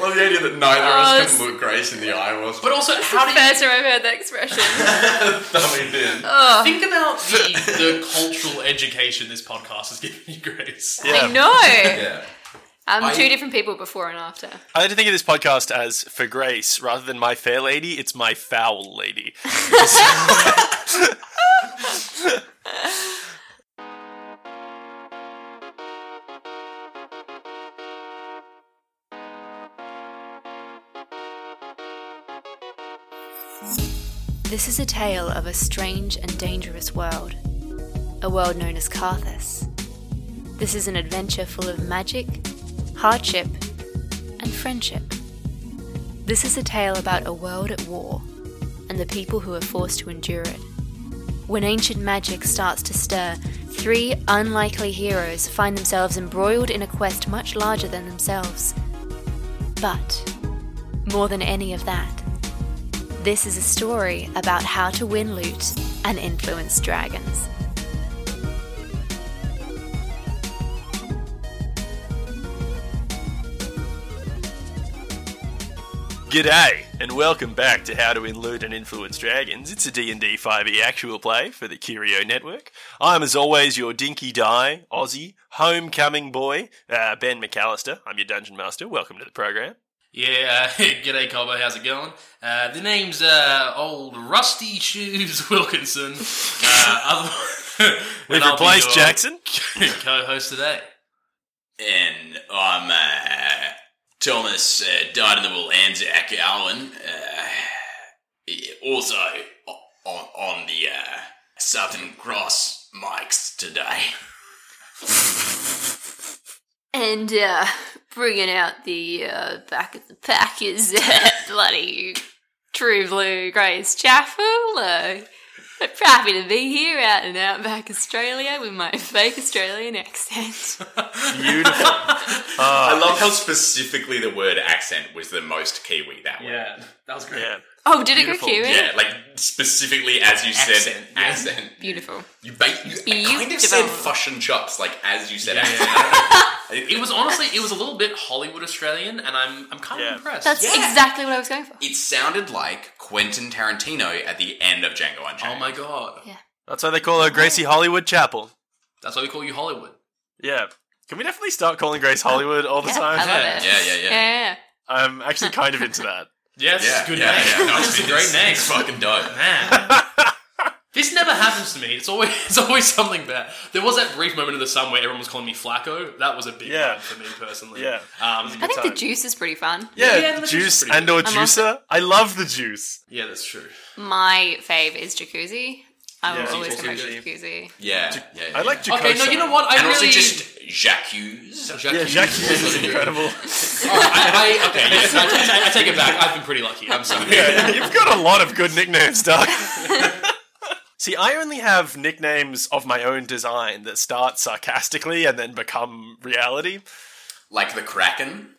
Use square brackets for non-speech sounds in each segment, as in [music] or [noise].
Well, the idea that neither of Oh, us can look Grace in the eye was But also, how do you First time I've heard that expression. [laughs] thumbing in. think about [laughs] the, the cultural education this podcast has given you, Grace? I know. Yeah. Um, I- two different people before and after. I like to think of this podcast as for Grace, rather than my fair lady, it's my foul lady. [laughs] This is a tale of a strange and dangerous world, a world known as Carthus. This is an adventure full of magic, hardship, and friendship. This is a tale about a world at war and the people who are forced to endure it. When ancient magic starts to stir, three unlikely heroes find themselves embroiled in a quest much larger than themselves. But, more than any of that, this is a story about how to win loot and influence dragons. G'day, and welcome back to How to Win Loot and Influence Dragons. It's a D&D 5e actual play for the Curio Network. I'm, as always, your dinky die, Aussie, homecoming boy, uh, Ben McAllister. I'm your Dungeon Master. Welcome to the program. Yeah, uh, [laughs] g'day, Cobbo. How's it going? Uh, the name's uh, old Rusty Shoes [laughs] Wilkinson. Uh, other- [laughs] We've and I'll be replaced your Jackson. co-host today. And I'm uh, Thomas uh, Died in the Wool Anzac Allen. Uh, also on, on the uh, Southern Cross mics today. And uh, bringing out the uh, back of the pack is uh, bloody true blue Grace Chaffel. Uh, I'm happy to be here out in outback Australia with my fake Australian accent. [laughs] Beautiful. I love how specifically the word accent was the most Kiwi that way. Yeah, that was great. yeah. Oh, did Beautiful. it go Kiwi? Yeah, like specifically as you said, Accent, yeah. accent. Beautiful. You, ba- you kind of said Beautiful. fush and chops, like as you said Yeah, accent. [laughs] It was honestly, it was a little bit Hollywood Australian, and I'm, I'm kind Yeah. of impressed. That's Yeah. exactly what I was going for. It sounded like Quentin Tarantino at the end of Django Unchained. oh my god, Yeah. That's why they call her Gracie Hollywood Chapel. that's why we call you Hollywood. Yeah. Can we definitely start calling Grace Hollywood all the Yeah, time? I love Yeah. it. Yeah, yeah, yeah. Yeah. I'm actually kind of into that. Yeah, Yeah, good yeah, name. yeah. No, it's a great name. It's fucking dope. Man. [laughs] This never happens to me. It's always [laughs] it's always something bad. There was that brief moment in the sun where everyone was calling me Flacco. That was a big Yeah. one for me personally. Yeah. Um, I think time. the juice is pretty fun. Yeah, Yeah, the juice is juice pretty and or I'm also- juicer. I love the juice. yeah, that's true. My fave is jacuzzi. I will Yeah, always come back to jacuzzi. jacuzzi. Yeah, yeah, yeah. I like Jacosa. Okay, no, you know what? I and really also just Jacques. Yeah, Jacques is incredible. [laughs] I, I, okay, yes, I, I- I take it back. I've been pretty lucky. I'm sorry. Yeah, you've got a lot of good nicknames, Doug. [laughs] See, I only have nicknames of my own design that start sarcastically and then become reality. Like the Kraken.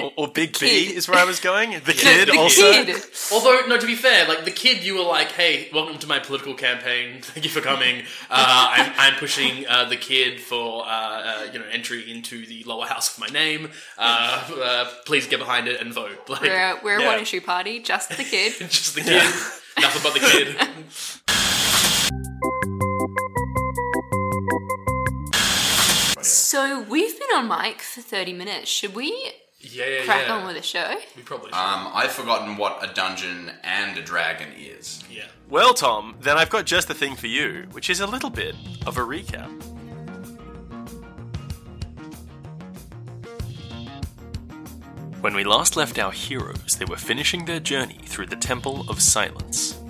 Or, or Big Kid. B is where I was going. The [laughs] kid the also. kid. Although, no, to be fair, like the kid, you were like, "Hey, welcome to my political campaign. [laughs] Thank you for coming. Uh, I'm, I'm pushing uh, the kid for uh, uh, you know entry into the lower house of my name. Uh, uh, please get behind it and vote. [laughs] Like, We're, a- we're Yeah. a one issue party, just the kid. just the kid, nothing but the kid. So we've been on mic for 30 minutes. Should we Yeah, yeah, crack yeah. on with the show? We probably should. Um, I've forgotten what a dungeon and a dragon is. yeah. Well, Tom, then I've got just the thing for you, which is a little bit of a recap. When we last left our heroes, they were finishing their journey through the Temple of Silence.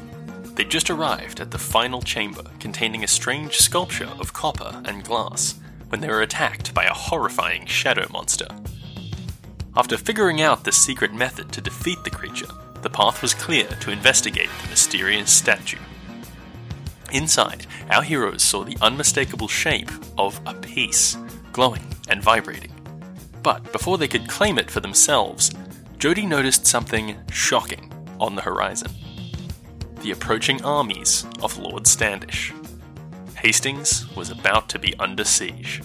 They just arrived at the final chamber containing a strange sculpture of copper and glass when they were attacked by a horrifying shadow monster. After figuring out the secret method to defeat the creature, the path was clear to investigate the mysterious statue. Inside, our heroes saw the unmistakable shape of a piece, glowing and vibrating. But before they could claim it for themselves, Jody noticed something shocking on the horizon the approaching armies of Lord Standish. Hastings was about to be under siege.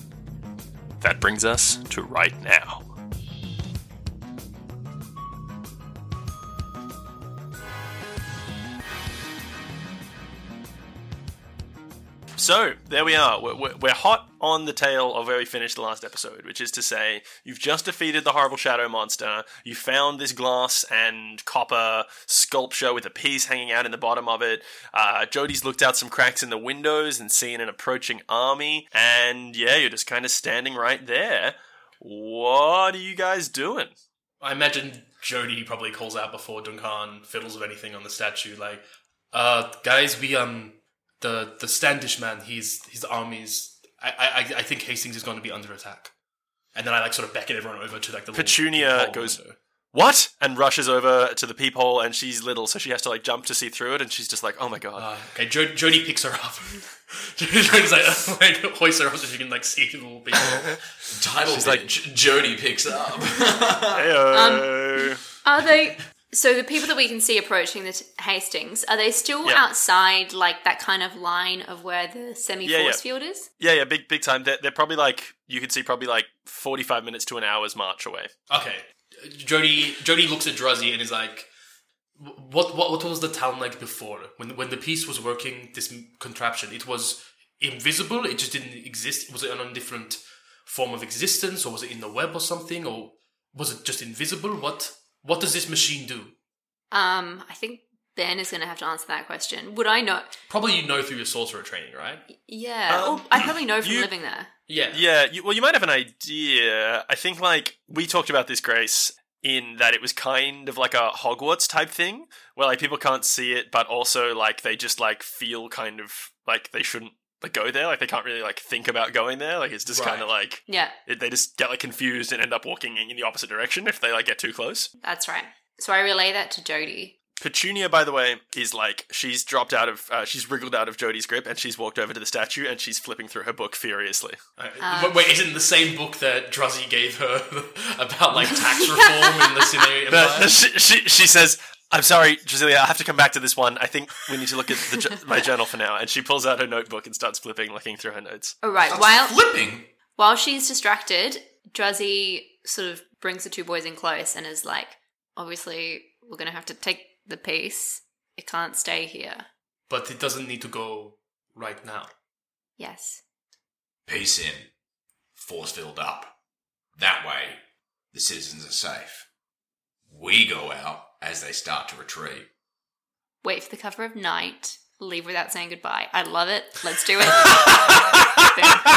That brings us to right now. So there we are. We're, we're, hot on the tail of where we finished the last episode, which is to say, you've just defeated the horrible shadow monster. You found this glass and copper sculpture with a piece hanging out in the bottom of it. Uh, Jody's looked out some cracks in the windows and seen an approaching army. And yeah, you're just kind of standing right there. What are you guys doing? I imagine Jody probably calls out before Duncan fiddles with anything on the statue, like, uh, guys, we, um, the, the Standish man, he's, his army's, I, I, I think Hastings is going to be under attack. And then I, like, sort of beckon everyone over to, like, the Petunia peephole goes- window. What? And rushes over to the peephole, and she's little, so she has to like jump to see through it, and she's just like, "Oh my god!" Uh, okay, jo- Jody picks her up. [laughs] Jody's like, [laughs] like, hoists her up so she can, like, see the little people. Title She's like like- Jody picks up. [laughs] Heyo. Are they? So the people that we can see approaching the t- Hastings are they still Yeah. outside like that kind of line of where the semi Yeah, yeah. force field is? yeah, yeah, big, big time. They're, they're probably like you could see probably like forty-five minutes to an hour's march away. Okay. Jody Jody looks at Druzzy and is like, "What what what was the town like before? When when the piece was working, this contraption, it was invisible. It just didn't exist. Was it on a different form of existence, or was it in the web or something, or was it just invisible? What what does this machine do? Um, I think Ben is going to have to answer that question. Would I know? Probably you know through your sorcerer training, right? Yeah, Um, or I probably know from you- living there. Yeah. Yeah, you, well, you might have an idea. I think like we talked about this, Grace, in that it was kind of like a Hogwarts type thing, where like people can't see it, but also like they just like feel kind of like they shouldn't like go there. Like they can't really like think about going there. Like it's just Right. kind of like Yeah, it, they just get like confused and end up walking in the opposite direction if they like get too close. that's right. So I relay that to Jody. Petunia, by the way, is like she's dropped out of, uh, she's wriggled out of Jody's grip, and she's walked over to the statue, and she's flipping through her book furiously. Uh, wait, wait, isn't the same book that Druzzy gave her [laughs] about like tax [laughs] reform in the Cine No, Empire? she, she, she says, "I'm sorry, Drasilia, I have to come back to this one. I think we need to look at the, [laughs] my journal for now." And she pulls out her notebook and starts flipping, looking through her notes. All right, That's while flipping. while she's distracted, Druzzy sort of brings the two boys in close and is like, "Obviously, we're going to have to take the piece. It can't stay here." But it doesn't need to go right now. Yes. Piece in. Force filled up. That way, the citizens are safe. We go out as they start to retreat. Wait for the cover of night. Leave without saying goodbye. I love it. Let's do it. [laughs]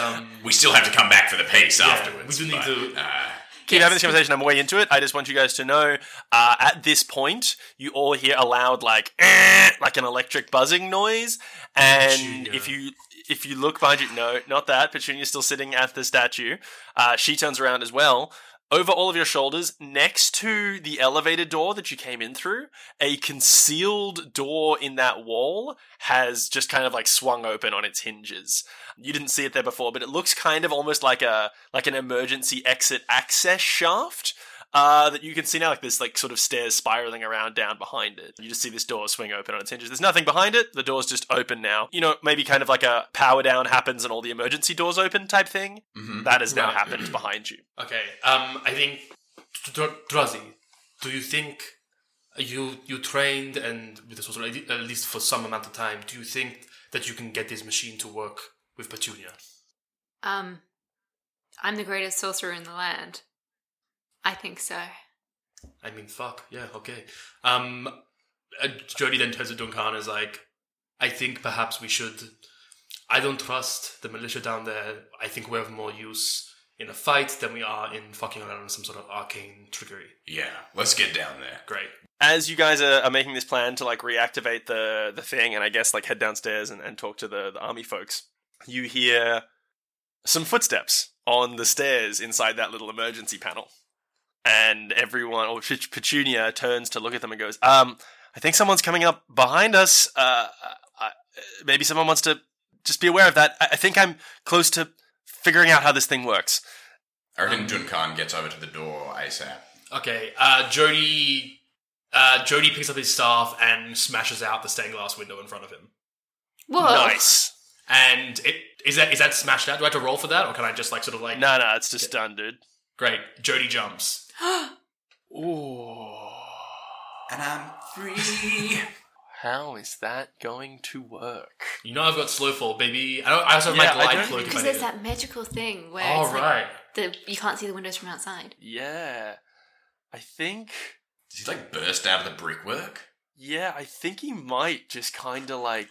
Um, We still have to come back for the piece Yeah, afterwards. we do need but, to- Uh, Keep Yes. having this conversation. I'm way into it. I just want you guys to know. Uh, at this point, you all hear a loud, like, "Eh," like an electric buzzing noise, and Petunia. if you if you look behind you, no, not that. Petunia's still sitting at the statue. Uh, she turns around as well. Over all of your shoulders, next to the elevator door that you came in through, a concealed door in that wall has just kind of like swung open on its hinges. You didn't see it there before, but it looks kind of almost like a like an emergency exit access shaft uh, that you can see now, like this like sort of stairs spiraling around down behind it. You just see this door swing open on its hinges. There's nothing behind it. The door's just open now. You know, maybe kind of like a power down happens and all the emergency doors open type thing. mhm. That has now Right. happened [clears throat] behind you. okay, um, I think Dr- Druzzy, do you think you you trained and with the sorcerer at least for some amount of time? Do you think that you can get this machine to work with Petunia? um, I'm the greatest sorcerer in the land. I think so. I mean, fuck, yeah, okay. Um, uh, Jody then turns to Duncan and is like, I think perhaps we should. I don't trust the militia down there. I think we have more use in a fight than we are in fucking around with some sort of arcane trickery. Yeah, let's get down there. Great. As you guys are, are making this plan to like reactivate the the thing, and I guess like head downstairs and, and talk to the, the army folks, you hear some footsteps on the stairs inside that little emergency panel. And everyone, or Petunia, turns to look at them and goes, "Um, I think someone's coming up behind us. Uh, uh, maybe someone wants to just be aware of that. I, I think I'm close to figuring out how this thing works." I reckon Duncan gets over to the door ASAP. Okay, uh, Jody. Uh, Jody picks up his staff and smashes out the stained glass window in front of him. Whoa! Nice. And it is that is that smashed out? Do I have to roll for that, or can I just like sort of like? No, no, it's just done, dude. Great. Jody jumps. [gasps] Ooh. And I'm free. How is that going to work? You know I've got slow fall, baby. I, don't, I also have Yeah, I my glide don't cloak. if Because I there's need it. that magical thing where Oh it's like right. the you can't see the windows from outside. Yeah. I think. Does he like burst out of the brickwork? Yeah, I think he might just kind of like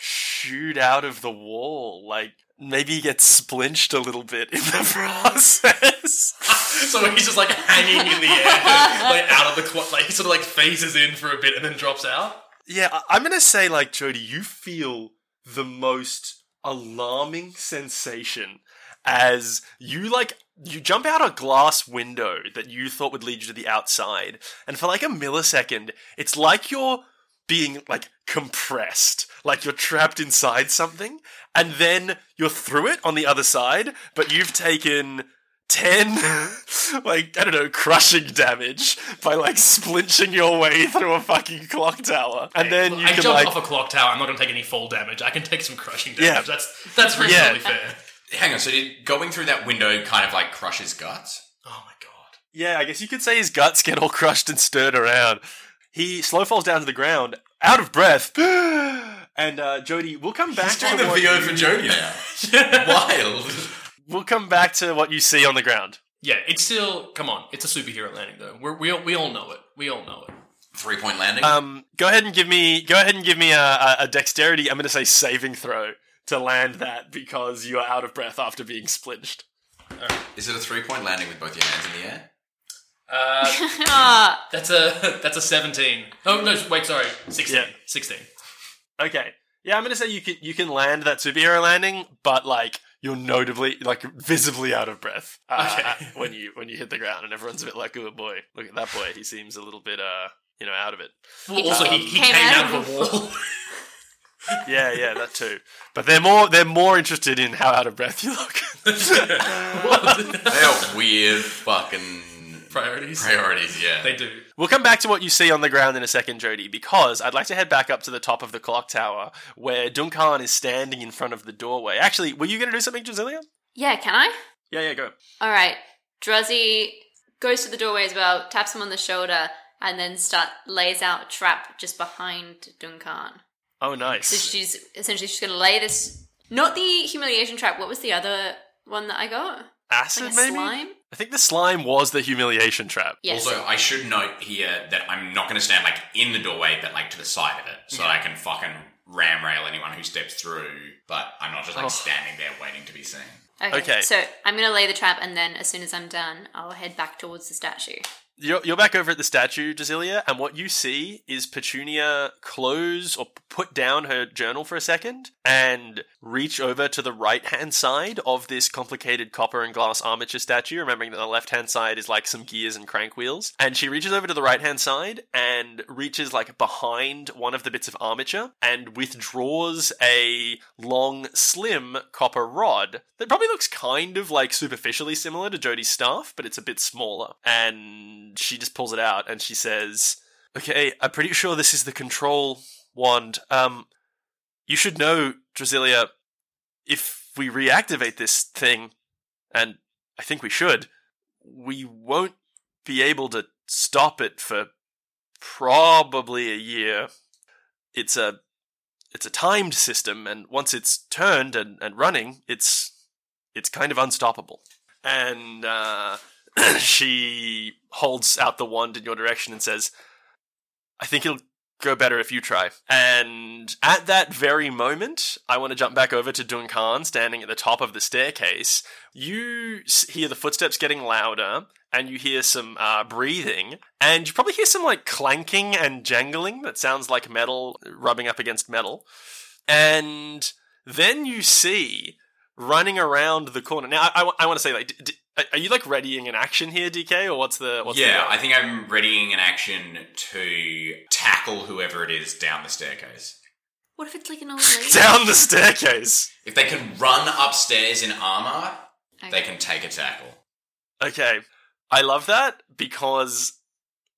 shoot out of the wall. Like maybe he gets splinched a little bit in the [laughs] process. [laughs] So he's just like hanging in the air, [laughs] like out of the clock. Like he sort of like phases in for a bit and then drops out. yeah, I- I'm gonna say like Jody, you feel the most alarming sensation as you like you jump out a glass window that you thought would lead you to the outside, and for like a millisecond, it's like you're being like compressed, like you're trapped inside something, and then you're through it on the other side, but you've taken 10 [laughs] like i don't know crushing damage by like splinching your way through a fucking clock tower and then you I can jumped like off a clock tower. I'm not going to take any fall damage. I can take some crushing damage Yeah. damage. That's that's reasonably fair. Hang on, so did going through that window kind of like crush his guts? Oh my god. yeah i guess you could say his guts get all crushed and stirred around he slow falls down to the ground out of breath [gasps] and uh jody we'll come back He's doing to the VO you- for Jody now. [laughs] Wild. We'll come back to what you see on the ground Yeah, it's still. Come on, it's a superhero landing though. We're, we all, we all know it. We all know it. Three point landing. um go ahead and give me go ahead and give me a, a, a dexterity i'm gonna say saving throw to land that because you are out of breath after being splinched Is it a three point landing with both your hands in the air? Uh, Ah, [laughs] that's a that's a 17. Oh no, wait, sorry, 16. Yeah. 16. Okay. Yeah, I'm gonna say you can you can land that superhero landing, but like you're notably like visibly out of breath uh, Okay. uh, when you when you hit the ground, and everyone's a bit like, "Oh boy, look at that boy. He seems a little bit uh you know out of it." Well, also, he, he Came came, out out of of the wall. [laughs] Yeah, yeah, that too. But they're more they're more interested in how out of breath you look. [laughs] They are weird fucking Priorities. priorities, yeah. They do. We'll come back to what you see on the ground in a second, Jody, because I'd like to head back up to the top of the clock tower where Duncan is standing in front of the doorway. Actually, were you going to do something, Drasilia? yeah, can I? Yeah, yeah, go. All right. Druzzy goes to the doorway as well, taps him on the shoulder, and then start lays out a trap just behind Duncan. Oh, nice. So she's essentially she's going to lay this. Not the humiliation trap. What was the other one that I got? Acid, Like maybe. slime. I think the slime was the humiliation trap. Yes. Also, I should note here that I'm not going to stand like in the doorway, but like to the side of it, so that I can fucking ram rail anyone who steps through. But I'm not just like Oh. standing there waiting to be seen. okay. okay. So I'm going to lay the trap, and then as soon as I'm done, I'll head back towards the statue. You're, you're back over at the statue, Drasilia, and what you see is Petunia close or put down her journal for a second and reach over to the right hand side of this complicated copper and glass armature statue, remembering that the left hand side is like some gears and crank wheels. And she reaches over to the right hand side and reaches like behind one of the bits of armature and withdraws a long, slim copper rod that probably looks kind of like superficially similar to Jody's staff, but it's a bit smaller. And she just pulls it out and she says, Okay, I'm pretty sure this is the control wand. Um, you should know, Drasilia, if we reactivate this thing, and I think we should, we won't be able to stop it for probably a year. It's a it's a timed system, and once it's turned and, and running, it's it's kind of unstoppable. And uh, [clears throat] she holds out the wand in your direction and says, "I think it'll go better if you try." And at that very moment, I want to jump back over to Duncan standing at the top of the staircase. You hear the footsteps getting louder, and you hear some uh, breathing, and you probably hear some like clanking and jangling that sounds like metal rubbing up against metal. And then you see running around the corner. Now, I, I, want to say, like, d- d- are you like readying an action here, DK, or what's the what's yeah, the I think I'm readying an action to tackle whoever it is down the staircase. What if it's like an [laughs] old lady? down the staircase? If they can run upstairs in armor, Okay. they can take a tackle. Okay, I love that because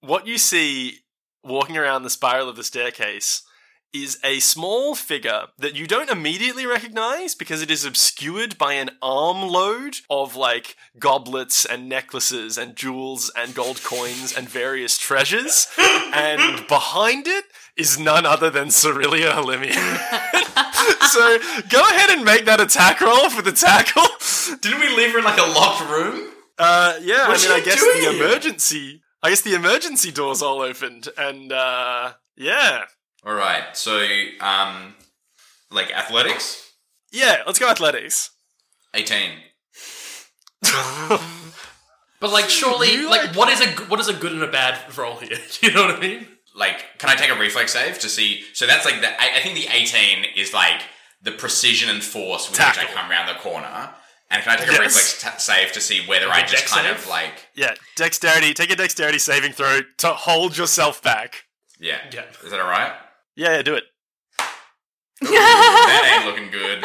what you see walking around the spiral of the staircase is a small figure that you don't immediately recognize because it is obscured by an armload of like goblets and necklaces and jewels and gold coins and various treasures. and behind it is none other than Cerelia Halimian. [laughs] so go ahead and make that attack roll for the tackle. Didn't we leave her in like a locked room? Uh, yeah, What's I mean, I guess the here? emergency. I guess the emergency doors all opened, and uh, yeah, All right. So, um, like athletics, yeah. Let's go athletics. eighteen. [laughs] But like, surely, You, like, like- what is a g- what is a good and a bad roll here? Do [laughs] you know what I mean? Like, can I take a reflex save to see? So that's like the. I, I think the eighteen is like the precision and force with which I Tackle. come around the corner. And can I take a Yes. reflex ta save to see whether Like I a just dex kind save? of like Yeah, dexterity. Take a dexterity saving throw to hold yourself back. yeah? Yeah. Is that all right? Yeah, yeah, do it. Ooh, [laughs] that ain't looking good.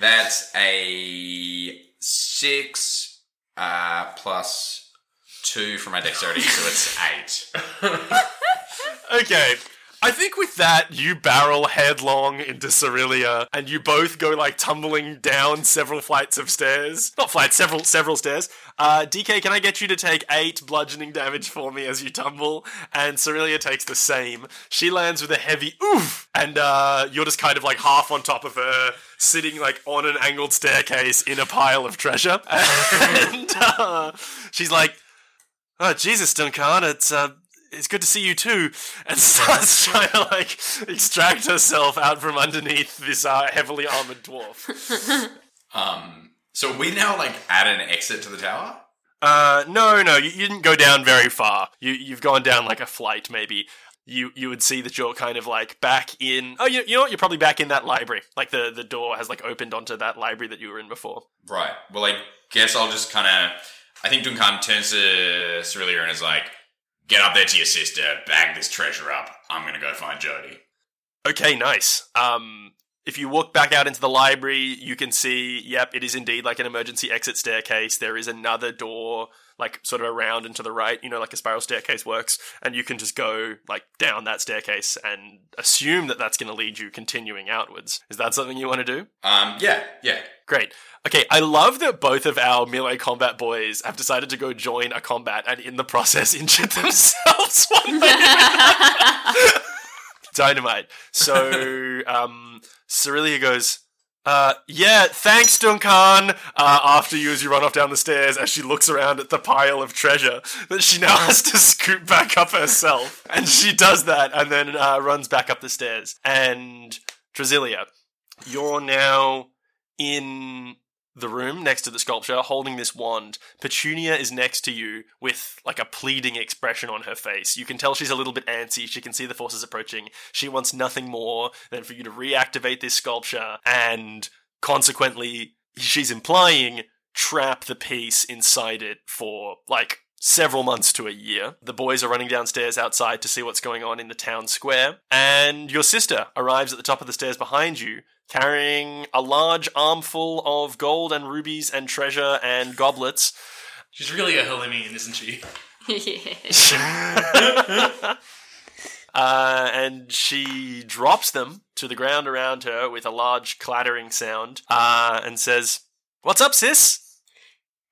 That's a six uh, plus two for my dexterity, so it's eight. [laughs] [laughs] Okay. I think with that, you barrel headlong into Cerelia, and you both go like tumbling down several flights of stairs. Not flights, several several stairs. Uh, DK, can I get you to take eight bludgeoning damage for me as you tumble? And Cerelia takes the same. She lands with a heavy oof, and uh, you're just kind of like half on top of her, sitting like on an angled staircase in a pile of treasure. [laughs] And uh, she's like, Oh Jesus, Duncan, it's uh, it's good to see you too. And starts trying to like extract herself out from underneath this uh, heavily armored dwarf. [laughs] Um, so we now like add an exit to the tower. Uh, no, no, you, you didn't go down very far. You you've gone down like a flight, maybe. You you would see that you're kind of like back in. Oh, you, you know what? You're probably back in that library. Like the the door has like opened onto that library that you were in before. Right. Well, I guess I'll just kind of. I think Duncan turns to Cerelia and is like, "Get up there to your sister, bag this treasure up. I'm gonna go find Jody." Okay, nice. Um, if you walk back out into the library, you can see, yep, it is indeed like an emergency exit staircase. There is another door, like sort of around and to the right, you know, like a spiral staircase works, and you can just go like down that staircase and assume that that's going to lead you continuing outwards. Is that something you want to do? Um, yeah, yeah. Great. Okay, I love that both of our melee combat boys have decided to go join a combat and in the process [laughs] injured themselves [laughs] one way [laughs] Dynamite. So, [laughs] um, Cerelia goes, uh, yeah, thanks, Duncan. Uh, after you, as you run off down the stairs, as she looks around at the pile of treasure that she now [laughs] has to scoop back up herself. And she does that and then uh, runs back up the stairs. And, Drasilia, you're now in the room next to the sculpture holding this wand. Petunia is next to you with like a pleading expression on her face. You can tell she's a little bit antsy. She can see the forces approaching. She wants nothing more than for you to reactivate this sculpture and consequently, she's implying trap the piece inside it for like several months to a year. The boys are running downstairs outside to see what's going on in the town square, and your sister arrives at the top of the stairs behind you, carrying a large armful of gold and rubies and treasure and goblets. She's really a Halimian, isn't she? [laughs] Uh, and she drops them to the ground around her with a large clattering sound uh, and says, What's up, sis?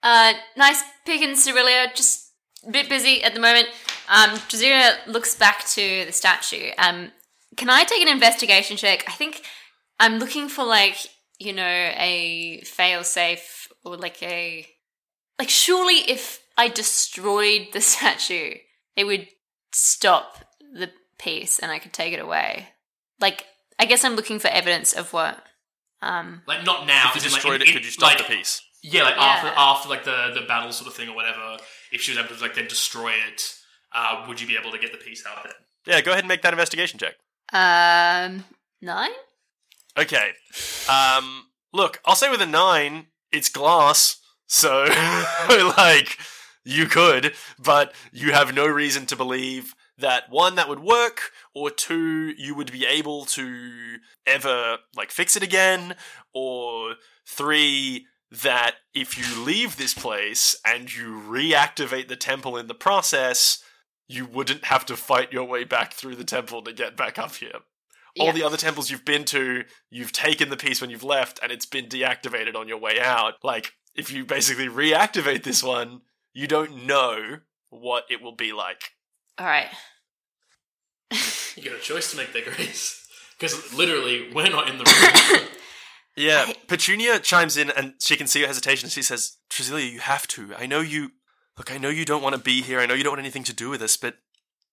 Uh, nice picking, Cerelia. Just a bit busy at the moment. Um, Drasilia looks back to the statue. Um, can I take an investigation check? I think I'm looking for like you know a fail safe or like a like surely if I destroyed the [laughs] statue, it would stop the piece and I could take it away. Like I guess I'm looking for evidence of what. Um, Like not now. If as you in, like, destroyed it, could you stop like, the piece? Yeah, like Yeah. after after like the the battle sort of thing or whatever. If she was able to like then destroy it, uh, would you be able to get the piece out then? Yeah, go ahead and make that investigation check. um, nine. Okay. Um, look, I'll say with a nine, it's glass, so [laughs] like you could, but you have no reason to believe that one that would work, or two you would be able to ever like fix it again, or three that if you leave this place and you reactivate the temple in the process, you wouldn't have to fight your way back through the temple to get back up here all Yeah. the other temples you've been to, you've taken the piece when you've left, and it's been deactivated on your way out. Like, if you basically reactivate this one, you don't know what it will be like. All right. You got a choice to make there, Grace. Because [laughs] literally, we're not in the room. [laughs] Yeah, Petunia chimes in and she can see your hesitation. She says, Drasilia, you have to. I know you. Look, I know you don't want to be here. I know you don't want anything to do with this, but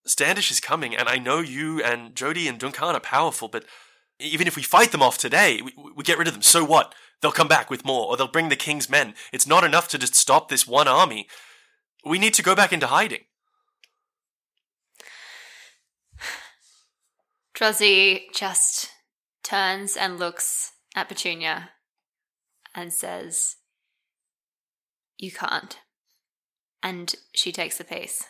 Standish is coming, and I know you and Jody and Duncan are powerful, but even if we fight them off today, we, we get rid of them. So what? They'll come back with more, or they'll bring the king's men. It's not enough to just stop this one army. We need to go back into hiding. Druzzy just turns and looks at Petunia and says, You can't. And she takes the piece.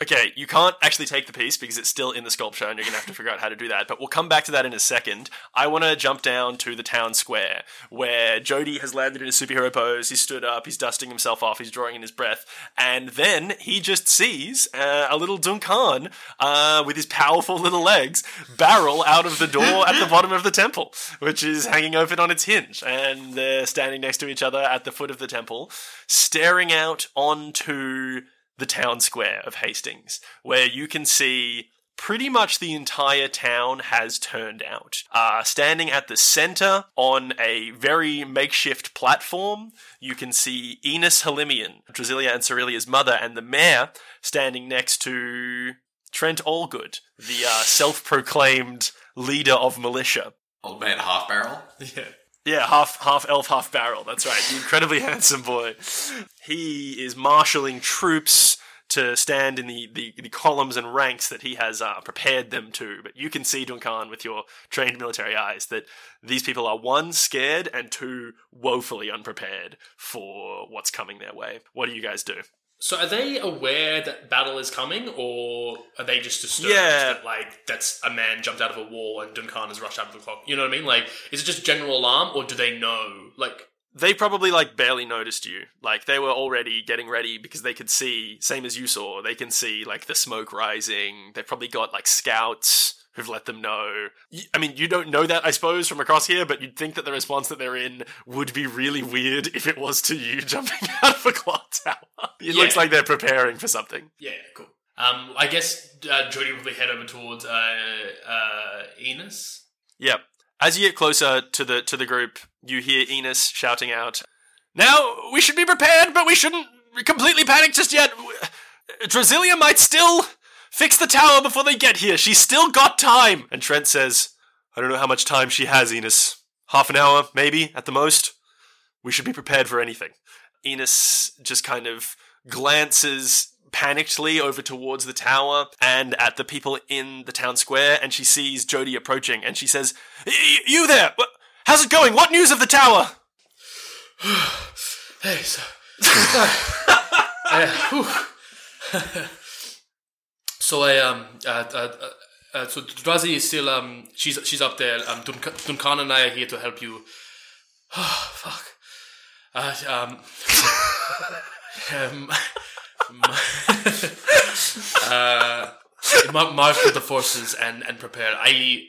Okay, you can't actually take the piece because it's still in the sculpture and you're going to have to figure out how to do that. But we'll come back to that in a second. I want to jump down to the town square where Jody has landed in a superhero pose. He's stood up, he's dusting himself off, he's drawing in his breath. And then he just sees uh, a little Duncan uh, with his powerful little legs barrel out of the door at the bottom of the temple, which is hanging open on its hinge. And they're standing next to each other at the foot of the temple, staring out onto the town square of Hastings, where you can see pretty much the entire town has turned out. Uh, standing at the center on a very makeshift platform, you can see Enos Halimian, Drasilia and Cerelia's mother, and the mayor standing next to Trent Allgood, the uh, self proclaimed leader of militia. Old man half barrel. [laughs] yeah. Yeah, half half elf, half barrel. That's right. The incredibly [laughs] handsome boy. He is marshalling troops to stand in the, the, the columns and ranks that he has uh, prepared them to. But you can see, Duncan, with your trained military eyes, that these people are one, scared, and two, woefully unprepared for what's coming their way. What do you guys do? So are they aware that battle is coming, or are they just disturbed Yeah. that like that's a man jumped out of a wall and Duncan has rushed out of the clock? You know what I mean? Like, is it just general alarm, or do they know? Like, they probably like barely noticed you. Like they were already getting ready because they could see, same as you saw, they can see like the smoke rising. They've probably got like scouts who've let them know. I mean, you don't know that, I suppose, from across here, but you'd think that the response that they're in would be really weird if it was to you [laughs] jumping out of a clock tower. It Yeah. looks like they're preparing for something. yeah, cool. Um, I guess uh, Jody will probably head over towards uh, uh, Enos. Yep. As you get closer to the to the group, you hear Enos shouting out, "Now we should be prepared, but we shouldn't completely panic just yet. Drasilia might still fix the tower before they get here. She's still got time." And Trent says, "I don't know how much time she has, Enos. Half an hour, maybe at the most. We should be prepared for anything." Enos just kind of glances panickedly over towards the tower and at the people in the town square, and she sees Jody approaching, and she says, "Y- y- "You there? How's it going? What news of the tower?" [sighs] Hey, so. [laughs] Uh, whew. [laughs] so I um uh, uh, uh, uh, so Drazi is still um she's she's up there um Duncan, and I are here to help you. Oh, [sighs] fuck. Uh, um, [laughs] um, [laughs] uh, mar- march with the forces and and prepare. I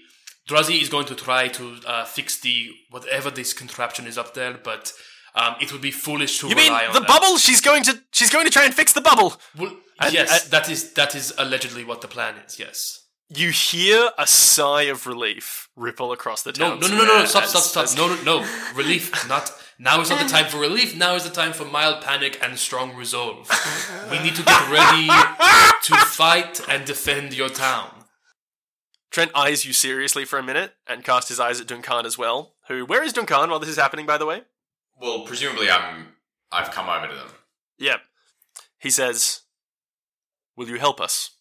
Drazi is going to try to uh, fix the whatever this contraption is up there, but um, it would be foolish to You mean rely on the that. bubble? She's going to she's going to try and fix the bubble. Well, And- yes, and- that is that is allegedly what the plan is. Yes. You hear a sigh of relief ripple across the town. no, no, no, no! square Stop, stop, stop! No, no, no! Relief, not now is not the time for relief. Now is the time for mild panic and strong resolve. We need to get ready to fight and defend your town. Trent eyes you seriously for a minute and casts his eyes at Duncan as well. Who? Where is Duncan while this is happening? By the way. Well, presumably I'm. I've come over to them. Yep. He says, "Will you help us?"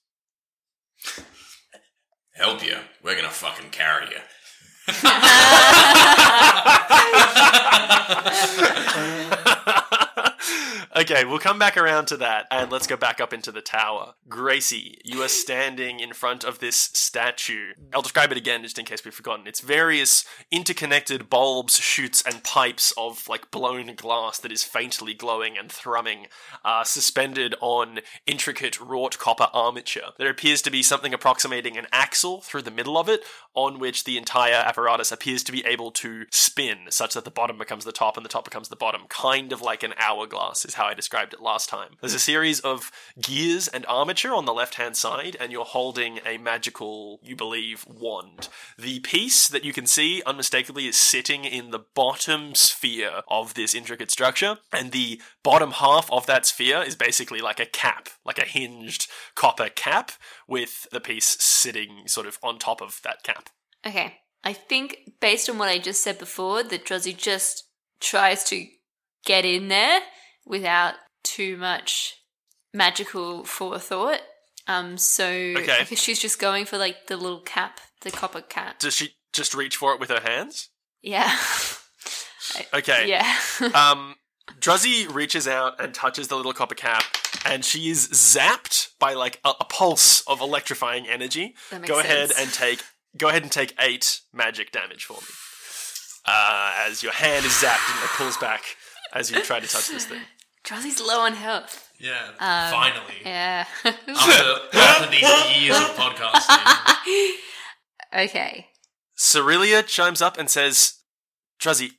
Help you? We're gonna fucking carry you. [laughs] [laughs] okay, we'll come back around to that, and let's go back up into the tower. Gracie, you are standing in front of this statue. I'll describe it again, just in case we've forgotten. It's various interconnected bulbs, chutes, and pipes of like blown glass that is faintly glowing and thrumming, uh, suspended on intricate wrought copper armature. There appears to be something approximating an axle through the middle of it, on which the entire apparatus appears to be able to spin, such that the bottom becomes the top and the top becomes the bottom, kind of like an hourglass, is how how I described it last time. There's a series of gears and armature on the left hand side, and you're holding a magical, you believe, wand. The piece that you can see unmistakably is sitting in the bottom sphere of this intricate structure, and the bottom half of that sphere is basically like a cap, like a hinged copper cap, with the piece sitting sort of on top of that cap. Okay. I think based on what I just said before, that Drozzy just tries to get in there without too much magical forethought. Um, so Okay. She's just going for like the little cap, the copper cap. Does she just reach for it with her hands? Yeah. [laughs] Okay. yeah. [laughs] Um, Druzzy reaches out and touches the little copper cap, and she is zapped by like a, a pulse of electrifying energy. Go ahead sense. and take. Go ahead and take eight magic damage for me. Uh, as your hand is zapped and it pulls back as you try to touch this thing. Drozzy's low on health. Yeah, Um, finally. Yeah. [laughs] After, after these years of podcasting. [laughs] okay. Cerelia chimes up and says, "Druzzy,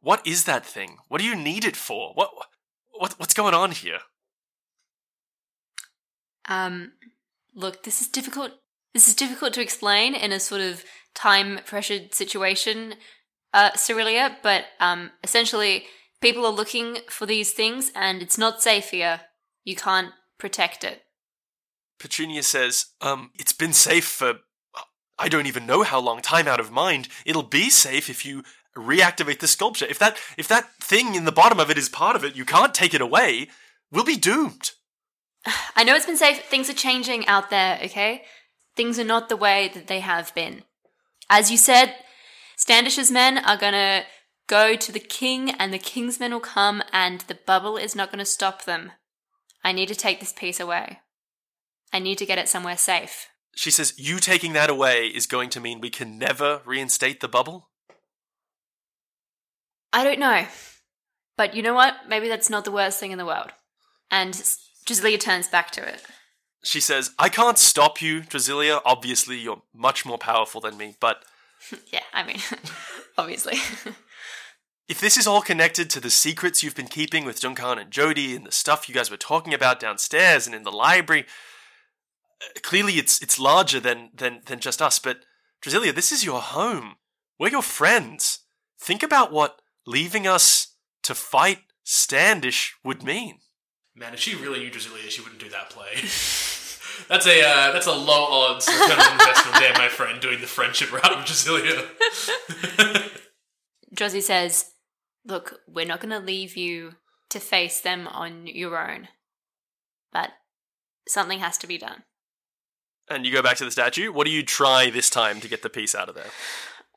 what is that thing? What do you need it for? What, what, what's going on here?" Um, look, this is difficult. This is difficult to explain in a sort of time pressured situation, uh, Cerelia. But um, essentially, people are looking for these things, and it's not safe here. You can't protect it. Petunia says, um, it's been safe for I don't even know how long, time out of mind. It'll be safe if you reactivate the sculpture. If that if that thing in the bottom of it is part of it, you can't take it away. We'll be doomed. [sighs] I know it's been safe. Things are changing out there. Okay, things are not the way that they have been. As you said, Standish's men are gonna go to the king, and the king's men will come, and the bubble is not gonna stop them. I need to take this piece away. I need to get it somewhere safe. She says, you taking that away is going to mean we can never reinstate the bubble? I don't know. But you know what? Maybe that's not the worst thing in the world. And Drasilia turns back to it. She says, I can't stop you, Drasilia. Obviously, you're much more powerful than me, but [laughs] Yeah, I mean, [laughs] obviously. [laughs] If this is all connected to the secrets you've been keeping with Duncan and Jody and the stuff you guys were talking about downstairs and in the library, uh, clearly it's it's larger than than than just us. But Drasilia, this is your home. We're your friends. Think about what leaving us to fight Standish would mean. Man, if she really knew Drasilia, she wouldn't do that play. [laughs] that's a uh, that's a low odds return on investment there, my friend, doing the friendship route with Drasilia. [laughs] Drozzy says, Look, we're not going to leave you to face them on your own. But something has to be done. And you go back to the statue. What do you try this time to get the piece out of there?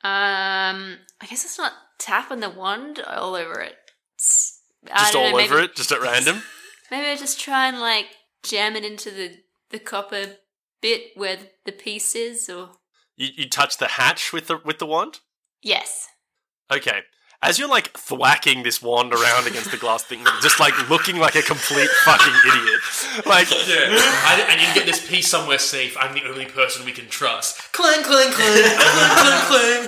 Um, I guess it's not tapping the wand all over it. It's, Just all know, over maybe- it, just at random. [laughs] Maybe I just try and like jam it into the the copper bit where the piece is, or You, you touch the hatch with the with the wand. yes. Okay. As you're like thwacking this wand around against the glass thing, just like looking like a complete fucking idiot. Like, Yeah, I, I need to get this piece somewhere safe. I'm the only person we can trust. Clang, clang, clang, [laughs] clang, clang, clang.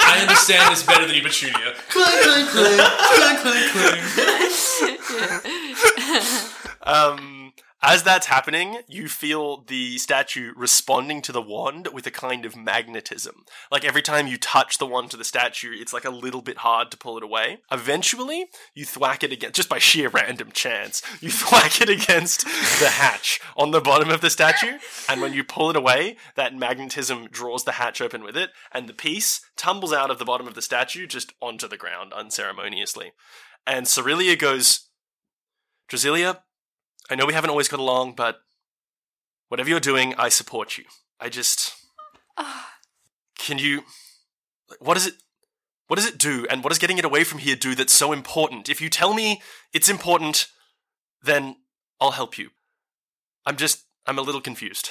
I understand this better than you, Petunia. Clang, clang, clang, clang, clang, clang. um, as that's happening, you feel the statue responding to the wand with a kind of magnetism. Like every time you touch the wand to the statue, it's like a little bit hard to pull it away. Eventually, you thwack it against, just by sheer random chance, you [laughs] thwack it against the hatch on the bottom of the statue, and when you pull it away, that magnetism draws the hatch open with it, and the piece tumbles out of the bottom of the statue just onto the ground unceremoniously. And Cerelia goes, Drasilia, I know we haven't always got along, but whatever you're doing, I support you. I just. Can you. What does it. What does it do, and what does getting it away from here do that's so important? If you tell me it's important, then I'll help you. I'm just. I'm a little confused.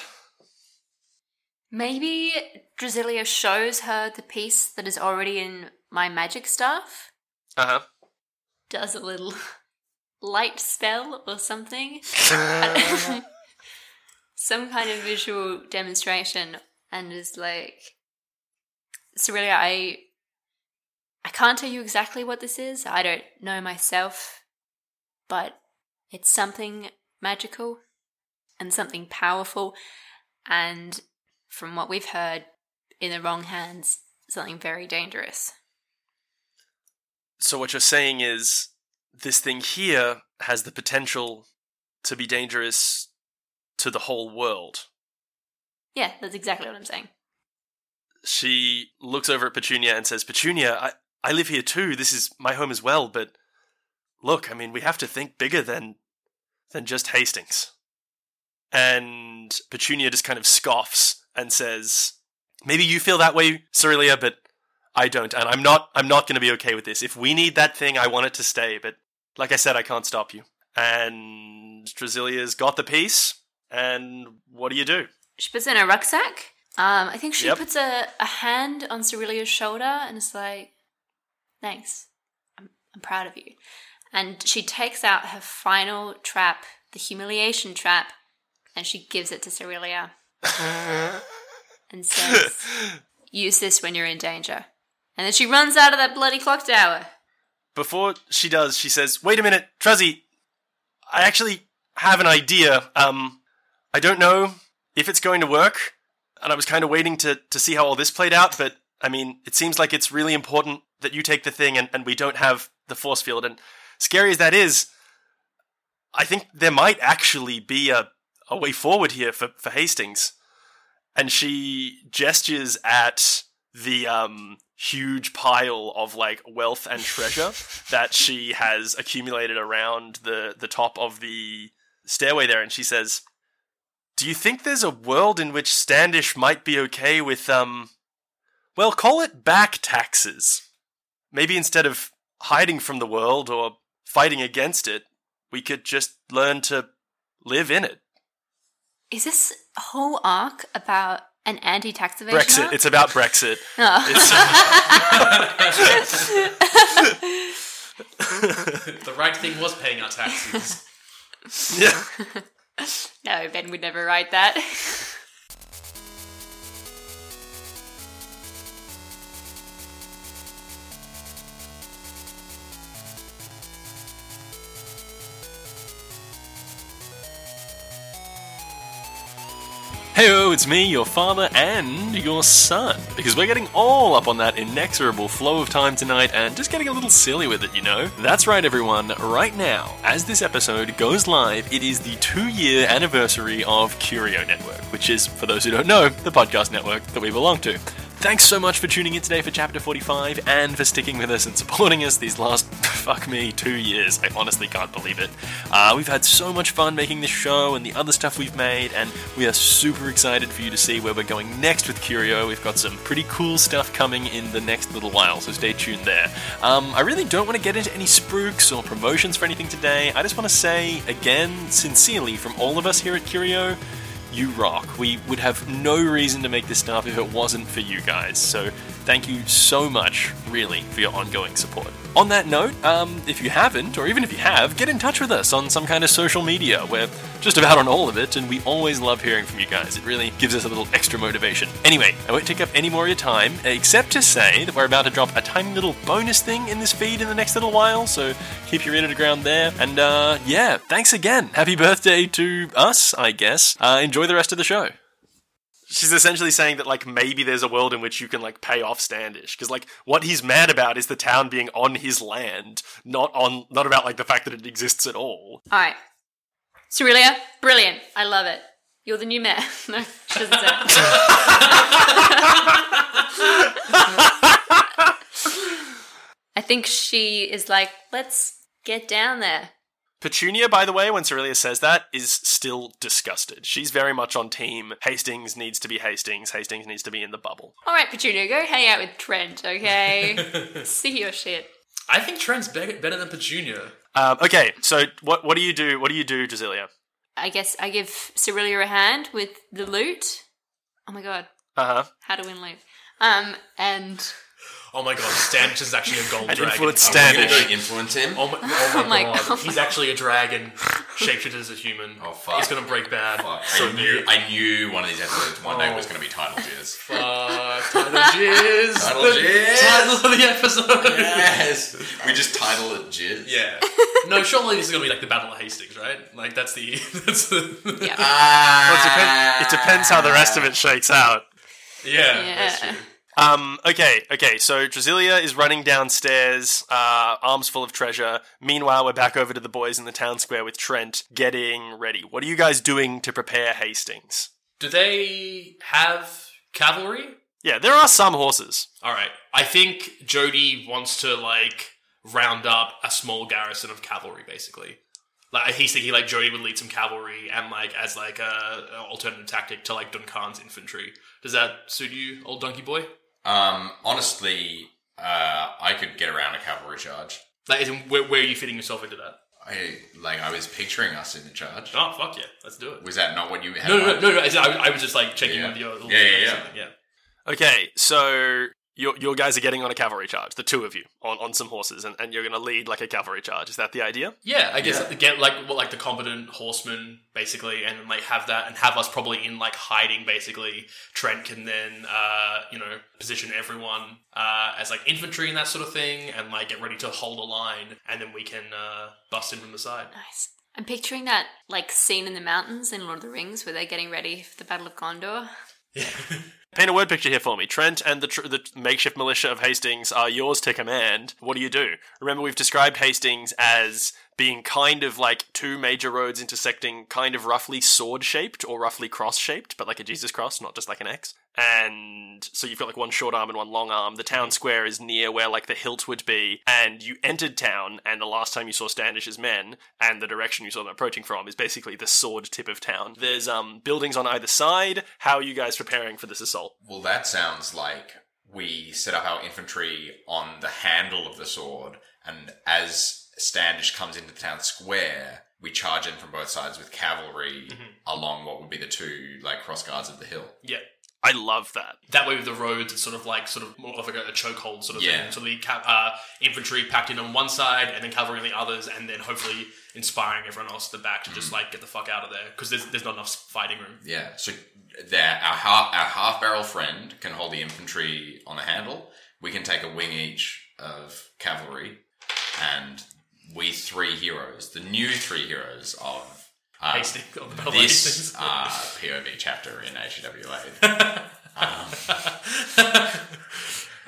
Maybe Drasilia shows her the piece that is already in my magic staff. Uh huh. Does a little light spell or something. [laughs] [laughs] Some kind of visual demonstration, and is like, so really I, I can't tell you exactly what this is. I don't know myself. but it's something magical and something powerful, and from what we've heard, in the wrong hands, something very dangerous. So what you're saying is this thing here has the potential to be dangerous to the whole world. Yeah, that's exactly what I'm saying. She looks over at Petunia and says, "Petunia, I I live here too. This is my home as well, but look, I mean, we have to think bigger than than just Hastings." And Petunia just kind of scoffs and says, "Maybe you feel that way, Cerelia, but I don't, and I'm not. I'm not going to be okay with this. If we need that thing, I want it to stay. But like I said, I can't stop you." And Drasilia's got the piece. And what do you do? She puts it in a rucksack. Um, I think she Yep. puts a, a hand on Cerelia's shoulder and is like, thanks. I'm, I'm proud of you. And she takes out her final trap, the humiliation trap, and she gives it to Cerelia [laughs] and says, use this when you're in danger. And then she runs out of that bloody clock tower. Before she does, she says, "Wait a minute, Druzzy. I actually have an idea. Um, I don't know if it's going to work, and I was kind of waiting to to see how all this played out. But I mean, it seems like it's really important that you take the thing, and, and we don't have the force field. And scary as that is, I think there might actually be a a way forward here for for Hastings." And she gestures at the um huge pile of like wealth and treasure [laughs] that she has accumulated around the the top of the stairway there and she says do you think there's a world in which standish might be okay with um well call it back taxes? Maybe instead of hiding from the world or fighting against it we could just learn to live in it. Is this whole arc about an anti-tax evasion brexit arc? it's about brexit Oh. It's- [laughs] The right thing was paying our taxes. yeah [laughs] No, Ben would never write that. Heyo, it's me, your father, and your son. Because we're getting all up on that inexorable flow of time tonight and just getting a little silly with it, you know? That's right, everyone. Right now, as this episode goes live, it is the two year anniversary of Curio Network, which is, for those who don't know, the podcast network that we belong to. Thanks so much for tuning in today for Chapter 45 and for sticking with us and supporting us these last, [laughs] fuck me, two years. I honestly can't believe it. Uh, we've had so much fun making this show and the other stuff we've made, and we are super excited for you to see where we're going next with Curio. We've got some pretty cool stuff coming in the next little while, so stay tuned there. Um, I really don't want to get into any spooks or promotions for anything today. I just want to say, again, sincerely, from all of us here at Curio, you rock. We would have no reason to make this stuff if it wasn't for you guys. So thank you so much, really, for your ongoing support. On that note, um, if you haven't, or even if you have, get in touch with us on some kind of social media. We're just about on all of it, and we always love hearing from you guys. It really gives us a little extra motivation. Anyway, I won't take up any more of your time, except to say that we're about to drop a tiny little bonus thing in this feed in the next little while, so keep your ear to the ground there. And uh, yeah, thanks again. Happy birthday to us, I guess. Uh, enjoy the rest of the show. She's essentially saying that like maybe there's a world in which you can like pay off Standish because like what he's mad about is the town being on his land, not on not about like the fact that it exists at all. All right. Cerelia, brilliant. I love it. You're the new mayor. [laughs] no, she doesn't say. [laughs] I think she is like, let's get down there. Petunia, by the way, when Cerelia says that, is still disgusted. She's very much on team Hastings needs to be Hastings. Hastings needs to be in the bubble. All right, Petunia, go hang out with Trent, okay? [laughs] See your shit. I think Trent's be- better than Petunia. Um, okay, so what what do you do? What do you do, Drasilia? I guess I give Cerelia a hand with the loot. Oh my god, Uh huh. how to win loot. Um, and Oh my god, Standish is actually a gold And dragon. influence Oh my Standish. Gonna influence him. Oh my, oh my [laughs] my god, God. he's actually a dragon, shapeshifted as a human. Oh, fuck. He's gonna break bad. Fuck, So I knew. I knew one of these episodes one day Oh. was going to be title jizz. Fuck, title jizz. Title the jizz. Title of the episode. yes, we just title it jizz. Yeah. No, surely this is gonna be like the Battle of Hastings, right? Like that's the [laughs] that's the Yeah. Ah, Well, it, depend- it depends how the rest of it shakes out. yeah. Yeah. That's true. Um, okay, okay, so Drasilia is running downstairs, uh, arms full of treasure. Meanwhile, we're back over to the boys in the town square with Trent getting ready. What are you guys doing to prepare Hastings? Do they have cavalry? Yeah, there are some horses. All right. I think Jody wants to like round up a small garrison of cavalry, basically. Like he's thinking like Jody would lead some cavalry and like as like a, a alternative tactic to like Duncan's infantry. Does that suit you, old donkey boy? Um, honestly, uh, I could get around a cavalry charge. Like, as in, where, where are you fitting yourself into that? I like. I was picturing us in the charge. Oh fuck yeah, let's do it. Was that not what you had? No, in no, no, no. no as in, I, I was just like checking Yeah. with your. Yeah, yeah, yeah. yeah. Okay, so your your guys are getting on a cavalry charge, the two of you, on, on some horses, and, and you're going to lead like a cavalry charge. Is that the idea? Yeah, I guess Yeah. get like well, like the competent horseman basically, and then like have that and have us probably in like hiding basically. Trent can then uh, you know position everyone uh, as like infantry and that sort of thing, and like get ready to hold a line, and then we can uh, bust in from the side. Nice. I'm picturing that like scene in the mountains in Lord of the Rings where they're getting ready for the Battle of Gondor. [laughs] Paint a word picture here for me. Trent and the, tr- the makeshift militia of Hastings are yours to command. What do you do? Remember, we've described Hastings as being kind of like two major roads intersecting, kind of roughly sword shaped or roughly cross shaped, but like a Jesus cross, not just like an X. And so you've got like one short arm and one long arm. The town square is near where like the hilt would be. And you entered town, and the last time you saw Standish's men and the direction you saw them approaching from is basically the sword tip of town. There's um buildings on either side. How are you guys preparing for this assault? Well, that sounds like we set up our infantry on the handle of the sword, and as Standish comes into the town square, we charge in from both sides with cavalry along what would be the two like cross guards of the hill. Yeah. I love that. That way, with the roads, it's sort of like sort of more of like a, a chokehold sort of Yeah. thing. So the ca- uh, infantry packed in on one side, and then cavalry on the others, and then hopefully inspiring everyone else at the back to just like get the fuck out of there because there's there's not enough fighting room. Yeah, so there, our half our half barrel friend can hold the infantry on the handle. We can take a wing each of cavalry, and we three heroes, the new three heroes of uh, Hastings on the Battle of this uh, POV chapter in HWA. [laughs]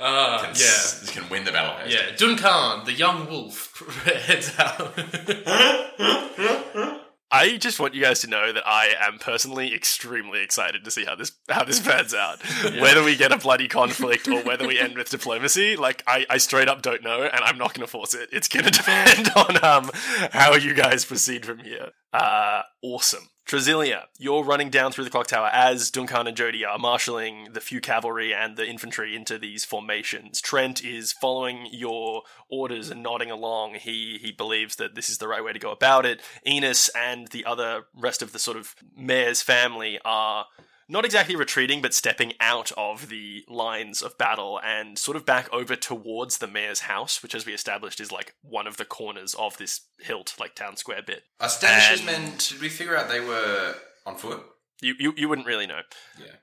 Uh, can, yeah. s- can win the battle. Yeah, Duncan, the young wolf, [laughs] heads out. [laughs] I just want you guys to know that I am personally extremely excited to see how this how this pans out. [laughs] Whether we get a bloody conflict or whether we end with diplomacy, like I, I straight up don't know, and I'm not going to force it. It's going [laughs] to depend on um how you guys proceed from here. Uh, awesome. Drasilia, you're running down through the clock tower as Duncan and Jody are marshalling the few cavalry and the infantry into these formations. Trent is following your orders and nodding along. He he believes that this is the right way to go about it. Enos and the other rest of the sort of mayor's family are not exactly retreating, but stepping out of the lines of battle and sort of back over towards the mayor's house, which, as we established, is like one of the corners of this hilt, like town square bit. Are Standish's And- men? Did we figure out they were on foot? You you, you wouldn't really know. Yeah.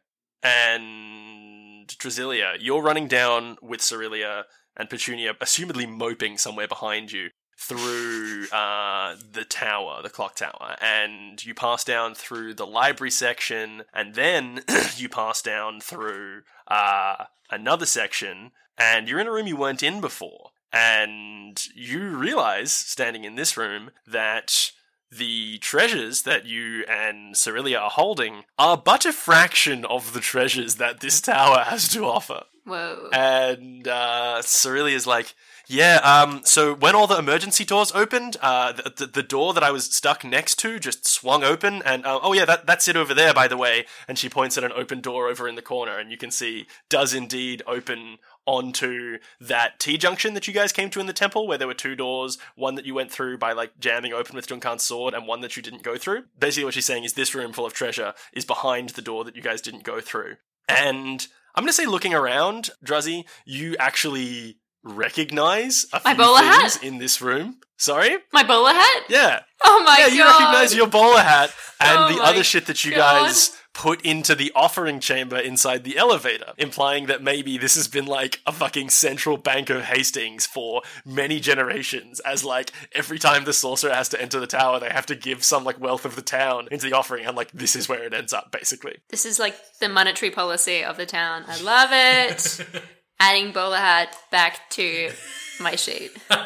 And Drasilia, you're running down with Cerelia and Petunia, assumedly moping somewhere behind you through uh, the tower, the clock tower, and you pass down through the library section, and then [clears throat] you pass down through uh, another section, and you're in a room you weren't in before. And you realize, standing in this room, that the treasures that you and Cerelia are holding are but a fraction of the treasures that this tower has to offer. Whoa. And uh, Cerelia's like, yeah, um, so when all the emergency doors opened, uh, the, the, the door that I was stuck next to just swung open, and uh, oh yeah, that, that's it over there, by the way. And she points at an open door over in the corner, and you can see does indeed open onto that T junction that you guys came to in the temple, where there were two doors, one that you went through by like jamming open with Duncan's sword, and one that you didn't go through. Basically, what she's saying is this room full of treasure is behind the door that you guys didn't go through. And I'm to say, looking around, Druzzy, you actually recognize a My few bowler things hat? in this room. Sorry? My bowler hat? Yeah. Oh my yeah, god. you recognize your bowler hat and Oh the other shit that you God. guys put into the offering chamber inside the elevator, implying that maybe this has been like a fucking central bank of Hastings for many generations. As like every time the sorcerer has to enter the tower, they have to give some like wealth of the town into the offering, and like this is where it ends up, basically. This is like the monetary policy of the town. I love it. [laughs] Adding bowler hat back to my sheet. [laughs]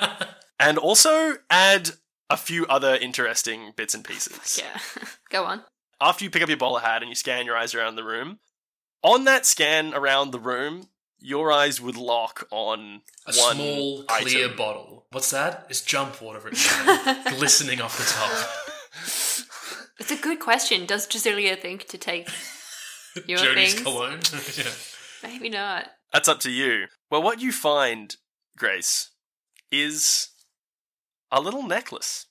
And also add a few other interesting bits and pieces. Yeah. [laughs] Go on. after you pick up your bowler hat and you scan your eyes around the room, on that scan around the room, your eyes would lock on A one small, item. clear bottle. What's that? It's jump water written down, [laughs] glistening off the top. It's a good question. Does Drasilia think to take your Jody's things? cologne. yeah. [laughs] Maybe not. That's up to you. Well, what you find, Grace, is a little necklace.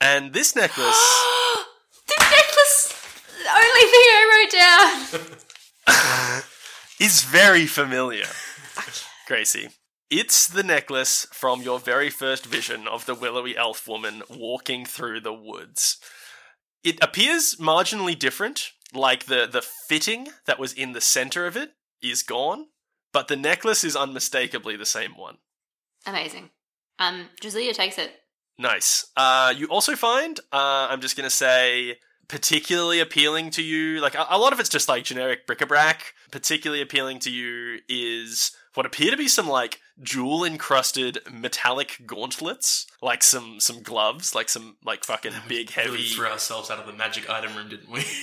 And this necklace [gasps] the necklace! Only thing I wrote down! [laughs] is very familiar, Gracie. It's the necklace from your very first vision of the willowy elf woman walking through the woods. It appears marginally different, like the, the fitting that was in the center of it is gone, but the necklace is unmistakably the same one. Amazing. Um, Drasilia takes it. Nice. Uh, you also find, uh, I'm just going to say, particularly appealing to you, like a, a lot of it's just like generic bric-a-brac. Particularly appealing to you is what appear to be some like jewel encrusted metallic gauntlets, like some some gloves, like some like fucking big Really heavy threw ourselves out of the magic item room, didn't we? [laughs]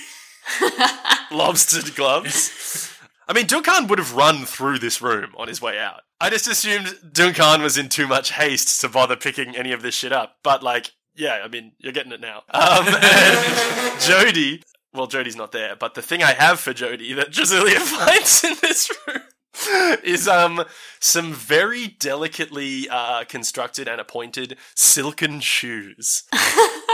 lobstered gloves. I mean, Duncan would have run through this room on his way out. I just assumed Duncan was in too much haste to bother picking any of this shit up. But, like, yeah, I mean, you're getting it now. Um, [laughs] and Jody, well, Jody's not there, but the thing I have for Jody that Drasilia [laughs] finds in this room is um some very delicately uh, constructed and appointed silken shoes. [laughs]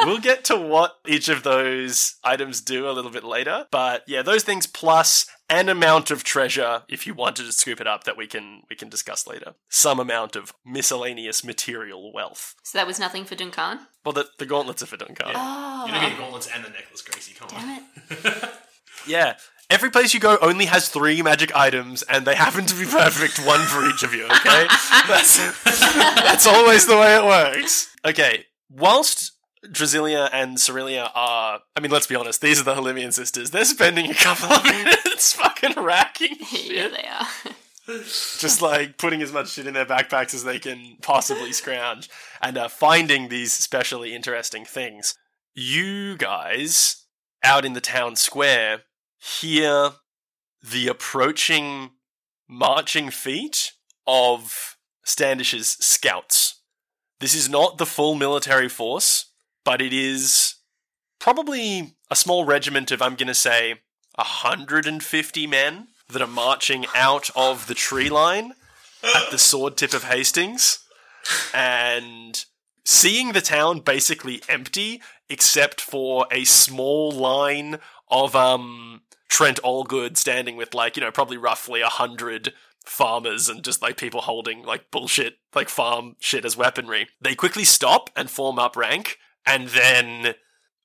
we'll get to what each of those items do a little bit later, but yeah, those things plus an amount of treasure if you wanted to scoop it up that we can we can discuss later. Some amount of miscellaneous material wealth. So that was nothing for Duncan? Well, the, the gauntlets are for Duncan. Oh. You don't get gauntlets and the necklace, Gracie. Come on. Damn it. [laughs] Yeah. Every place you go only has three magic items, and they happen to be perfect, one for each of you, okay? [laughs] That's, that's always the way it works. Okay, whilst Drasilia and Cerelia are, I mean, let's be honest, these are the Halimian sisters. They're spending a couple of minutes [laughs] fucking racking [laughs] yeah, they are. [laughs] Just like putting as much shit in their backpacks as they can possibly scrounge and uh, finding these specially interesting things. You guys out in the town square hear the approaching marching feet of Standish's scouts. This is not the full military force, but it is probably a small regiment of, I'm going to say, 150 men that are marching out of the tree line at the sword tip of Hastings and seeing the town basically empty except for a small line of um Trent Allgood standing with like, you know, probably roughly a hundred farmers and just like people holding like bullshit, like farm shit as weaponry. They quickly stop and form up rank, and then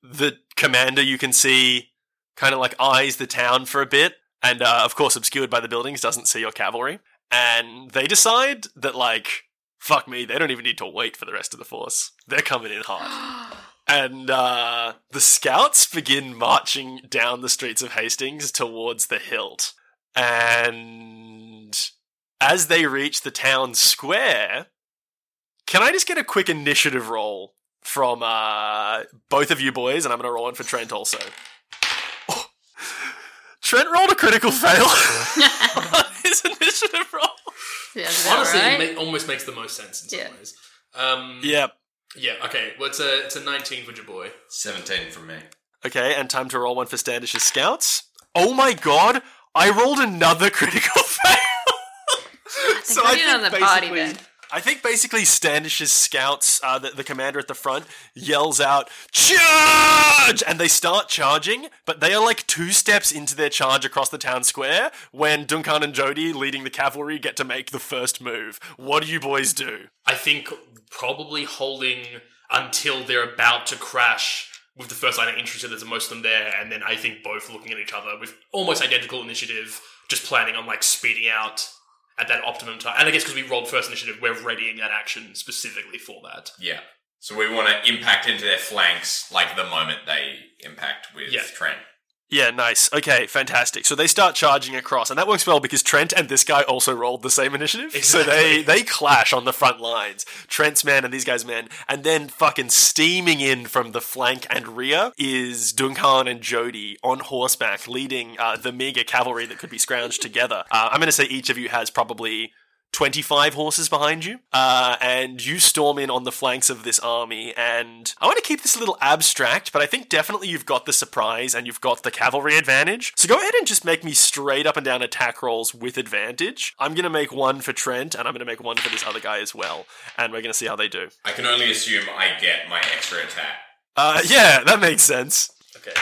the commander you can see kind of like eyes the town for a bit, and uh, of course, obscured by the buildings, doesn't see your cavalry. And they decide that, like, fuck me, they don't even need to wait for the rest of the force. They're coming in hard. [gasps] And uh, the scouts begin marching down the streets of Hastings towards the hilt. And as they reach the town square, can I just get a quick initiative roll from uh, both of you boys? And I'm going to roll one for Trent also. Oh. [laughs] Trent rolled a critical fail on [laughs] [laughs] his initiative roll. Yeah, Honestly, right. it ma- almost makes the most sense in some Yeah. ways. Um, Yeah. yeah. Okay. Well, it's a it's a 19 for your boy. 17 from me. Okay, and time to roll one for Standish's scouts. Oh my god, I rolled another critical fail. They're putting it on the party basically then. I think basically Standish's scouts, uh, the, the commander at the front, yells out, Charge! And they start charging, but they are like two steps into their charge across the town square when Duncan and Jody, leading the cavalry, get to make the first move. What do you boys do? I think probably holding until they're about to crash with the first line of infantry, there's most of them there, and then I think both looking at each other with almost identical initiative, just planning on like speeding out at that optimum time. And I guess because we rolled first initiative, we're readying that action specifically for that. Yeah. So we want to impact into their flanks like the moment they impact with Yeah. Trent. Yeah, nice. Okay, fantastic. So they start charging across, and that works well because Trent and this guy also rolled the same initiative. So they [laughs] they clash on the front lines. Trent's man and these guys' men, and then fucking steaming in from the flank and rear is Duncan and Jody on horseback, leading uh, the meager cavalry that could be scrounged together. Uh, I'm going to say each of you has probably 25 horses behind you, uh, and you storm in on the flanks of this army. And I want to keep this a little abstract, but I think definitely you've got the surprise and you've got the cavalry advantage. So go ahead and just make me straight up and down attack rolls with advantage. I'm going to make one for Trent, and I'm going to make one for this other guy as well. And we're going to see how they do. I can only assume I get my extra attack. Uh, yeah, that makes sense. Okay.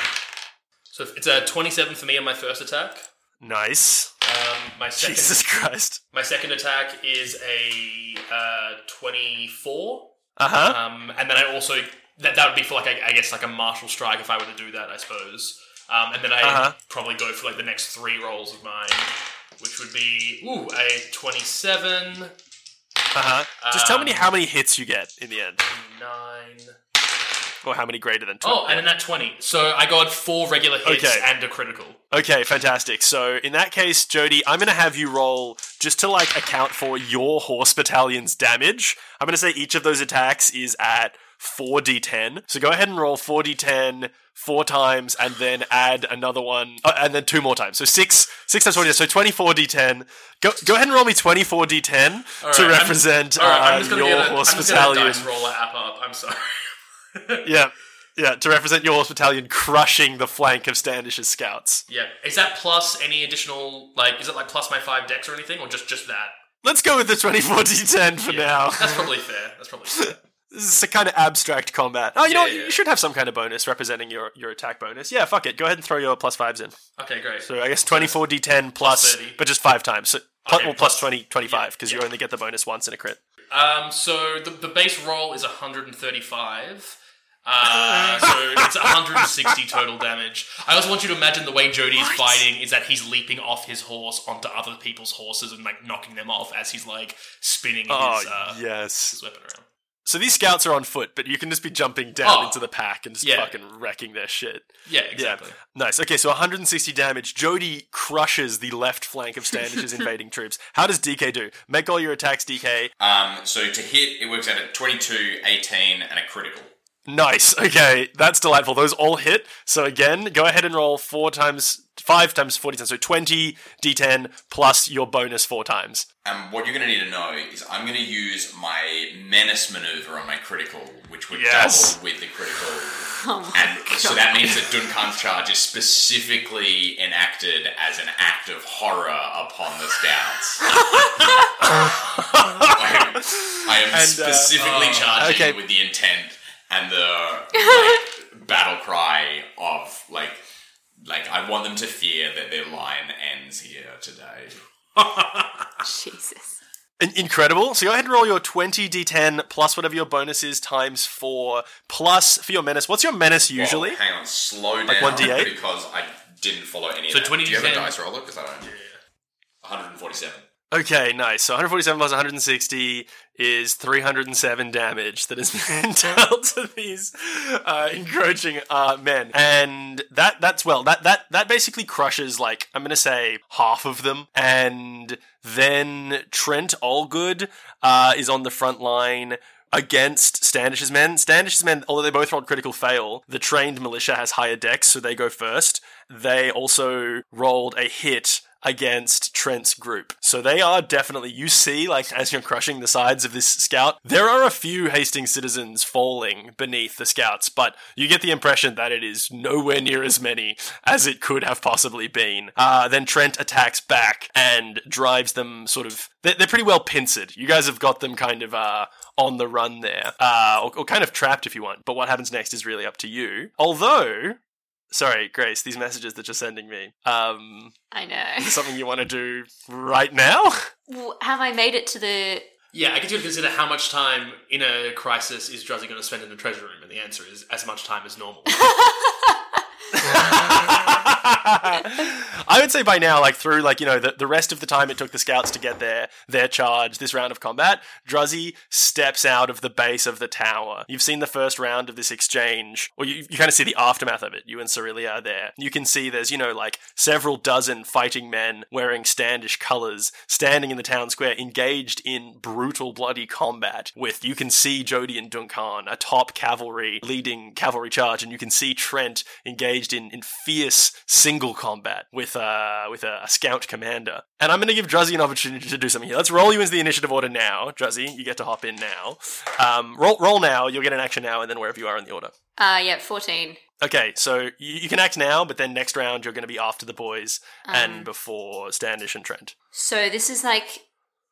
So it's a 27 for me on my first attack. Nice. Um, my second, Jesus Christ. my second attack is a uh, 24. Uh huh. Um, and then I also that that would be for like I, I guess like a martial strike if I were to do that, I suppose. Um, and then I Uh-huh. probably go for like the next three rolls of mine, which would be ooh a twenty-seven, Uh huh. Just tell me Um, how many hits you get in the end, nine. Or how many greater than two. Oh, and then that twenty. So I got four regular hits Okay. and a critical. Okay, fantastic. So in that case, Jody, I'm going to have you roll just to like account for your horse battalion's damage. I'm going to say each of those attacks is at 4d10. So go ahead and roll 4d10 four times and then add another one uh, and then two more times. So six six times 40, so 24d10. Go go ahead and roll me 24d10 All to right, I'm- represent All right, uh, I'm just gonna your get a, horse I'm just gonna battalion. dice roll app up. I'm sorry. Yeah. Yeah, to represent your horse battalion crushing the flank of Standish's scouts. yeah, is that plus any additional like? Is it like plus my five Dex or anything, or just just that? Let's go with the 24d10 for Yeah, now. That's probably fair. That's probably [laughs] fair. This is a kind of abstract combat. Oh, you know, Yeah, what? yeah. you should have some kind of bonus representing your, your attack bonus. Yeah, fuck it. Go ahead and throw your plus fives in. Okay, great. So I guess 24d10 plus, 30. but just five times. So, plus, Okay, well, plus plus- 20, 25, because yeah. you only get the bonus once in a crit. Um, so the, the base roll is 135. Uh, so it's 160 total damage. I also want you to imagine the way Jody is fighting is that he's leaping off his horse onto other people's horses and like knocking them off as he's like spinning Oh, his, uh, yes. his weapon around. So these scouts are on foot, but you can just be jumping down Oh. into the pack and just Yeah. fucking wrecking their shit. Yeah, exactly. Yeah. Nice. Okay, so 160 damage. Jody crushes the left flank of Standish's [laughs] invading troops. How does DK do? Make all your attacks, DK. Um, so to hit, it works out at 22, 18, and a critical. Nice. Okay, that's delightful. Those all hit. So again, go ahead and roll four times, five times forty times. So twenty d10 plus your bonus four times. And what you're going to need to know is I'm going to use my menace maneuver on my critical, which would Yes. double with the critical. [laughs] Oh and so that means that Duncan's charge is specifically enacted as an act of horror upon the scouts. I [laughs] am, I am And, uh, specifically oh, charging okay. with the intent and the [laughs] like, battle cry of like, like I want them to fear that their line ends here today. [laughs] Jesus. Incredible. So go ahead and roll your twenty d10 plus whatever your bonus is times four plus for your menace. What's your menace usually? Well, hang on, slow down like 1d8? because I didn't follow any So of that. 20 Do you have a d10? dice roller? Because I don't. Yeah. 147. Okay, nice. So 147 plus 160 is 307 damage that has been [laughs] dealt to these uh, encroaching uh, men, and that that's well that that that basically crushes like I'm gonna say half of them, and then Trent Allgood uh, is on the front line. Against Standish's men. Standish's men, although they both rolled critical fail, the trained militia has higher Dex, so they go first. They also rolled a hit against Trent's group. So they are definitely, you see, like, as you're crushing the sides of this scout, there are a few Hastings citizens falling beneath the scouts, but you get the impression that it is nowhere near as many as it could have possibly been. Uh, then Trent attacks back and drives them sort of. They're, pretty well pincered. You guys have got them kind of uh, on the run there, uh, or, or kind of trapped if you want. But what happens next is really up to you. Although. Sorry, Grace, these messages that you're sending me. Um, I know. is something you want to do right now? Well, Have I made it to the? Yeah, I guess you would consider how much time in a crisis is Druzzy going to spend in the treasure room, and the answer is as much time as normal. [laughs] I would say by now, like through like you know the, the rest of the time it took the scouts to get their their charge, this round of combat, Druzzy steps out of the base of the tower. You've seen the first round of this exchange, or you, you kind of see the aftermath of it. You and Cerelia are there. You can see there's you know like several dozen fighting men wearing standish colors standing in the town square, engaged in brutal, bloody combat. With you can see Jody and Duncan atop cavalry leading cavalry charge, and you can see Trent engaged in, in fierce single combat with uh with a, a scout commander. And I'm going to give Druzzy an opportunity to do something here. Let's roll you into the initiative order now, Druzzy. You get to hop in now. Um, roll roll now. You'll get an action now, and then wherever you are in the order. Uh, yeah, fourteen. Okay, so you, you can act now, but then next round you're going to be after the boys and before Standish and Trent. So this is like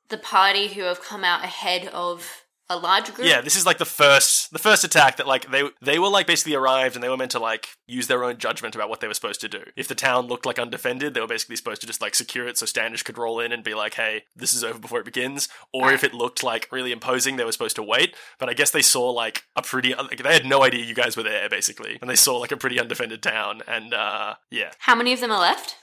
the party who have come out ahead of a large group. Yeah, this is like the first the first attack that like they they were like basically arrived and they were meant to like use their own judgment about what they were supposed to do. If the town looked like undefended, they were basically supposed to just like secure it so Standish could roll in and be like, "Hey, this is over before it begins." Or if it looked like really imposing, they were supposed to wait. But I guess they saw like a pretty like, they had no idea you guys were there basically, and they saw like a pretty undefended town and uh yeah. How many of them are left?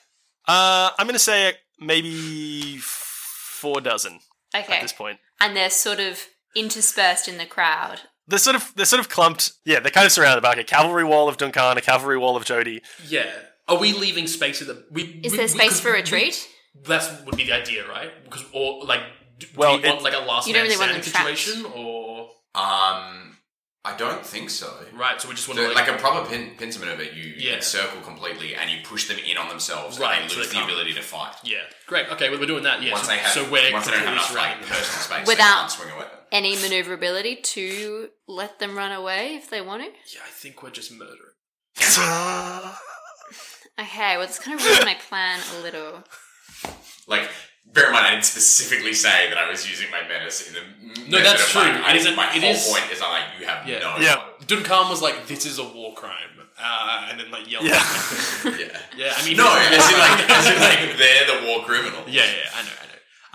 Uh I'm going to say maybe 4 dozen Okay. at this point. And they're sort of interspersed in the crowd. They're sort of they're sort of clumped. Yeah, they're kind of surrounded by like a cavalry wall of Duncan, a cavalry wall of Jody. yeah. Are we leaving space in the? We, Is we- there space could- for retreat? That would be the idea, right? Because or like, do, Well, do you want like a last You don't man really want standing them situation, or Um, I don't think so. right? So we just want So, to like a proper pin, pincer maneuver, you Yeah. encircle completely and you push them in on themselves, Right, and they so lose they the can't- ability to fight. yeah, great. Okay, well, we're doing that. Yeah. Once so, they have, so we're once they don't have completely enough like surrounding personal space, Without- they can't swing a. Any maneuverability to let them run away if they want to? Yeah, I think we're just murdering. [laughs] Okay, well, it's kind of ruined my plan a little. Like, bear in mind, I didn't specifically say that I was using my menace in the No, method that's of, true. Like, It is didn't- my it whole is- point is I'm like, you have Yeah. no. Yeah. Duncan was like, "This is a war crime," uh, and then like yelled. Yeah. at. [laughs] Yeah. yeah. I mean, No, as in like, as in like, [laughs] they're the war criminal. yeah, yeah. I know, I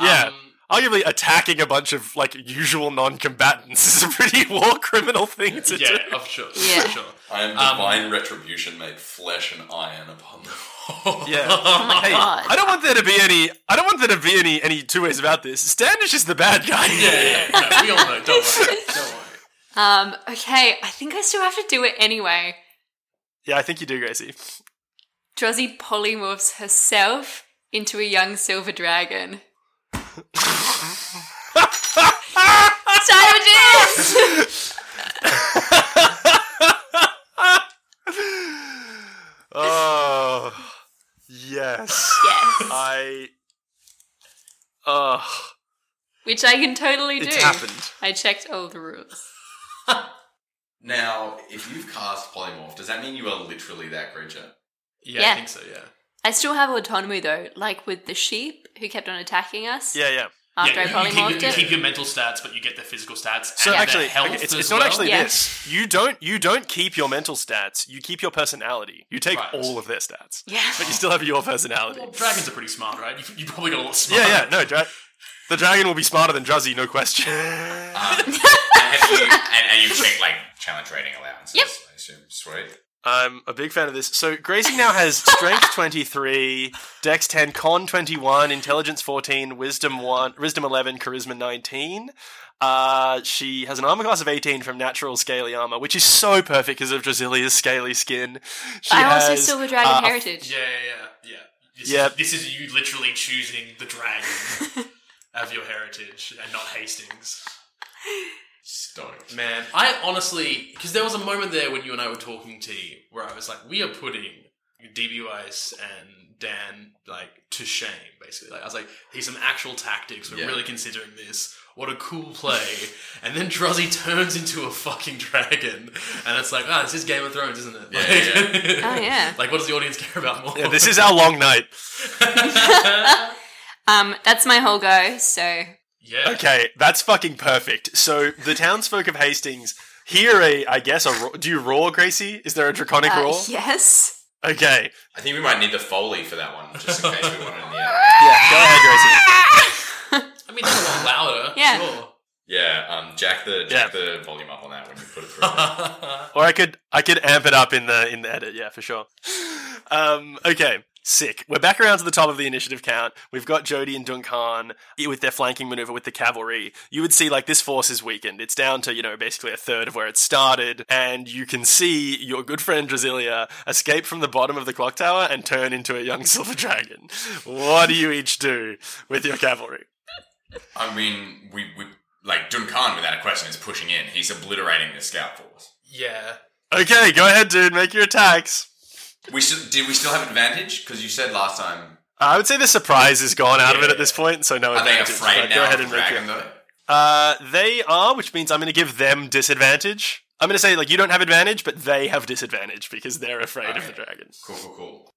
know. Yeah. Um, Arguably, attacking a bunch of like usual non-combatants is a pretty [laughs] war criminal thing to do. yeah, of sure. Yeah. For sure. I am Um, divine retribution made flesh and iron upon them. Yeah. [laughs] Oh my Hey, god. I don't want there to be any. I don't want there to be any any two ways about this. Standish is the bad guy. Yeah, yeah, yeah. No, we all know. Don't worry. Don't worry. Um, okay, I think I still have to do it anyway. Yeah, I think you do, Gracie. Druzzy polymorphs herself into a young silver dragon. [laughs] Savages! [laughs] [laughs] Oh, yes. yes. I. Ugh. Which I can totally do. It's happened. I checked all the rules. [laughs] Now, if you've cast polymorph, does that mean you are literally that creature? Yeah, Yeah. I think so. Yeah. I still have autonomy though, like with the sheep who kept on attacking us Yeah, yeah. After yeah, I you, you, keep, polymorphed you keep your mental stats, but you get the physical stats. So and actually, the health okay, it's, as it's not well. actually Yeah. this. You don't you don't keep your mental stats. You keep your personality. You take Right. all of their stats, yeah. but you still have your personality. Well, dragons are pretty smart, right? You, you probably got a lot smarter. Yeah, yeah. No, dra- the dragon will be smarter than Druzzy, no question. Um, [laughs] and, you, and, and you check like challenge rating allowances. Yep. I assume. Sweet. I'm a big fan of this. So Gracie now has Strength [laughs] 23, Dex 10, Con 21, Intelligence 14, Wisdom 1, Wisdom 11, Charisma 19. Uh, she has an armor class of 18 from natural scaly armor, which is so perfect because of Drasilia's scaly skin. She I also has, silver dragon uh, heritage. Yeah, yeah, yeah. yeah. This Yeah. Is, this is you literally choosing the dragon [laughs] of your heritage and not Hastings. [laughs] Stoked. Man, I honestly, because there was a moment there when you and I were talking, T, where I was like, we are putting DB Weiss and Dan like to shame. Basically, like I was like, "Here's some actual tactics. We're Yeah. really considering this. What a cool play!" and then Druzzy turns into a fucking dragon, and it's like, "Ah, this is Game of Thrones, isn't it?" Like, Yeah, [laughs] Oh, yeah. like, what does the audience care about more? Yeah, this is our long night. [laughs] [laughs] Um, that's my whole go. So yeah. Okay, that's fucking perfect. So the townsfolk of Hastings hear a, I guess, a ro- do you roar, Gracie? Is there a draconic uh, roar? yes. Okay, I think we might need the foley for that one, just in case we want it in the end. [laughs] yeah, go ahead, Gracie. I mean, that's a lot louder. Yeah. Sure. Yeah, um, jack the jack the volume up on that when you put it through. [laughs] Or I could, I could amp it up in the in the edit. Yeah, for sure. Um, okay. Sick. We're back around to the top of the initiative count. We've got Jody and Duncan with their flanking maneuver with the cavalry. You would see like this force is weakened. It's down to, you know, basically a third of where it started. And you can see your good friend Drasilia escape from the bottom of the clock tower and turn into a young [laughs] silver dragon. What do you each do with your cavalry? I mean, we, we like Duncan without a question is pushing in. He's obliterating the scout force. Yeah. Okay, go ahead, dude. Make your attacks. We still did we still have advantage? Because you said last time. I would say the surprise is gone out of it at this point, so no Are they advantage. afraid but now go ahead of and the make though? Uh, they are, which means I'm going to give them disadvantage. I'm going to say like you don't have advantage, but they have disadvantage because they're afraid of the Okay. dragon. Cool, cool, cool.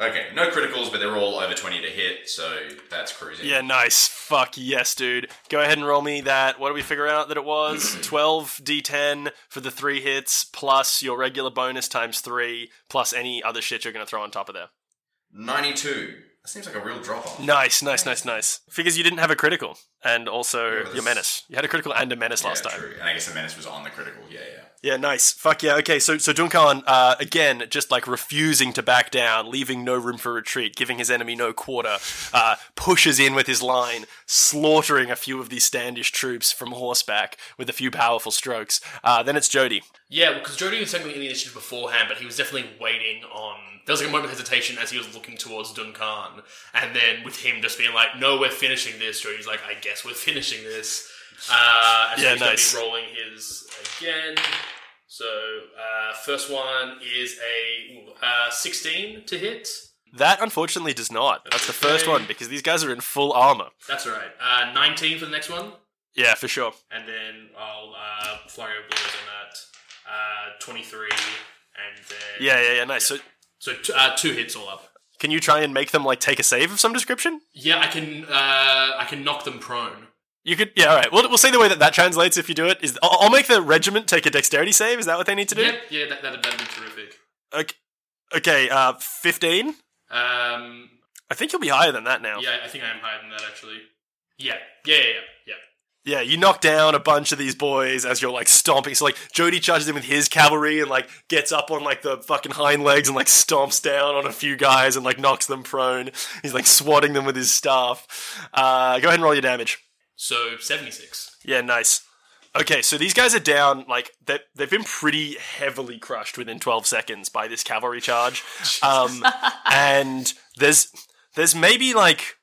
Okay, no criticals, but they're all over twenty to hit, so that's cruising. Yeah, nice. Fuck yes, dude. Go ahead and roll me that. What do we figure out that it was? [clears throat] 12 d10 for the three hits plus your regular bonus times three plus any other shit you're going to throw on top of there. ninety-two. That seems like a real drop off. Nice, nice, nice, nice. Figures you didn't have a critical and also Yeah, but your menace. You had a critical and a menace yeah, last time. true. And I guess the menace was on the critical. Yeah, yeah. Yeah, nice. Fuck yeah. Okay, so so Duncan, uh, again, just like refusing to back down, leaving no room for retreat, giving his enemy no quarter, uh, pushes in with his line, slaughtering a few of these Standish troops from horseback with a few powerful strokes. Uh, then it's Jody. Yeah, because Jody was technically in the initiative beforehand, but he was definitely waiting on. There was like a moment of hesitation as he was looking towards Duncan, and then with him just being like, "No, we're finishing this." Jody's like, "I guess we're finishing this." Uh, and so Yeah, he's gonna nice. be rolling his again. So uh, first one is a uh, sixteen to hit. That unfortunately does not. That's the first one because these guys are in full armor. That's all right. Uh, Nineteen for the next one, Yeah, for sure. and then I'll uh, flurry of blows on that. Uh, Twenty-three, and then Yeah, yeah, yeah. Nice. So So t- uh, two hits all up. can you try and make them like take a save of some description? Yeah, I can. Uh, I can knock them prone. You could, yeah, all right. We'll, we'll see the way that that translates if you do it. Is I'll, I'll make the regiment take a dexterity save. Is that what they need to do? Yep. Yeah, that that'd, that'd be terrific. Okay, okay uh, 15? Um, I think you'll be higher than that now. yeah, I think I am higher than that actually. Yeah, yeah, yeah, yeah. yeah. Yeah, you knock down a bunch of these boys as you're like stomping. So like Jody charges in with his cavalry and like gets up on like the fucking hind legs and like stomps down on a few guys and like knocks them prone. He's like swatting them with his staff. Uh, go ahead and roll your damage. So seventy-six. Yeah, nice. Okay, so these guys are down, like, they, they've been pretty heavily crushed within 12 seconds by this cavalry charge. [laughs] Um, and there's, there's maybe, like,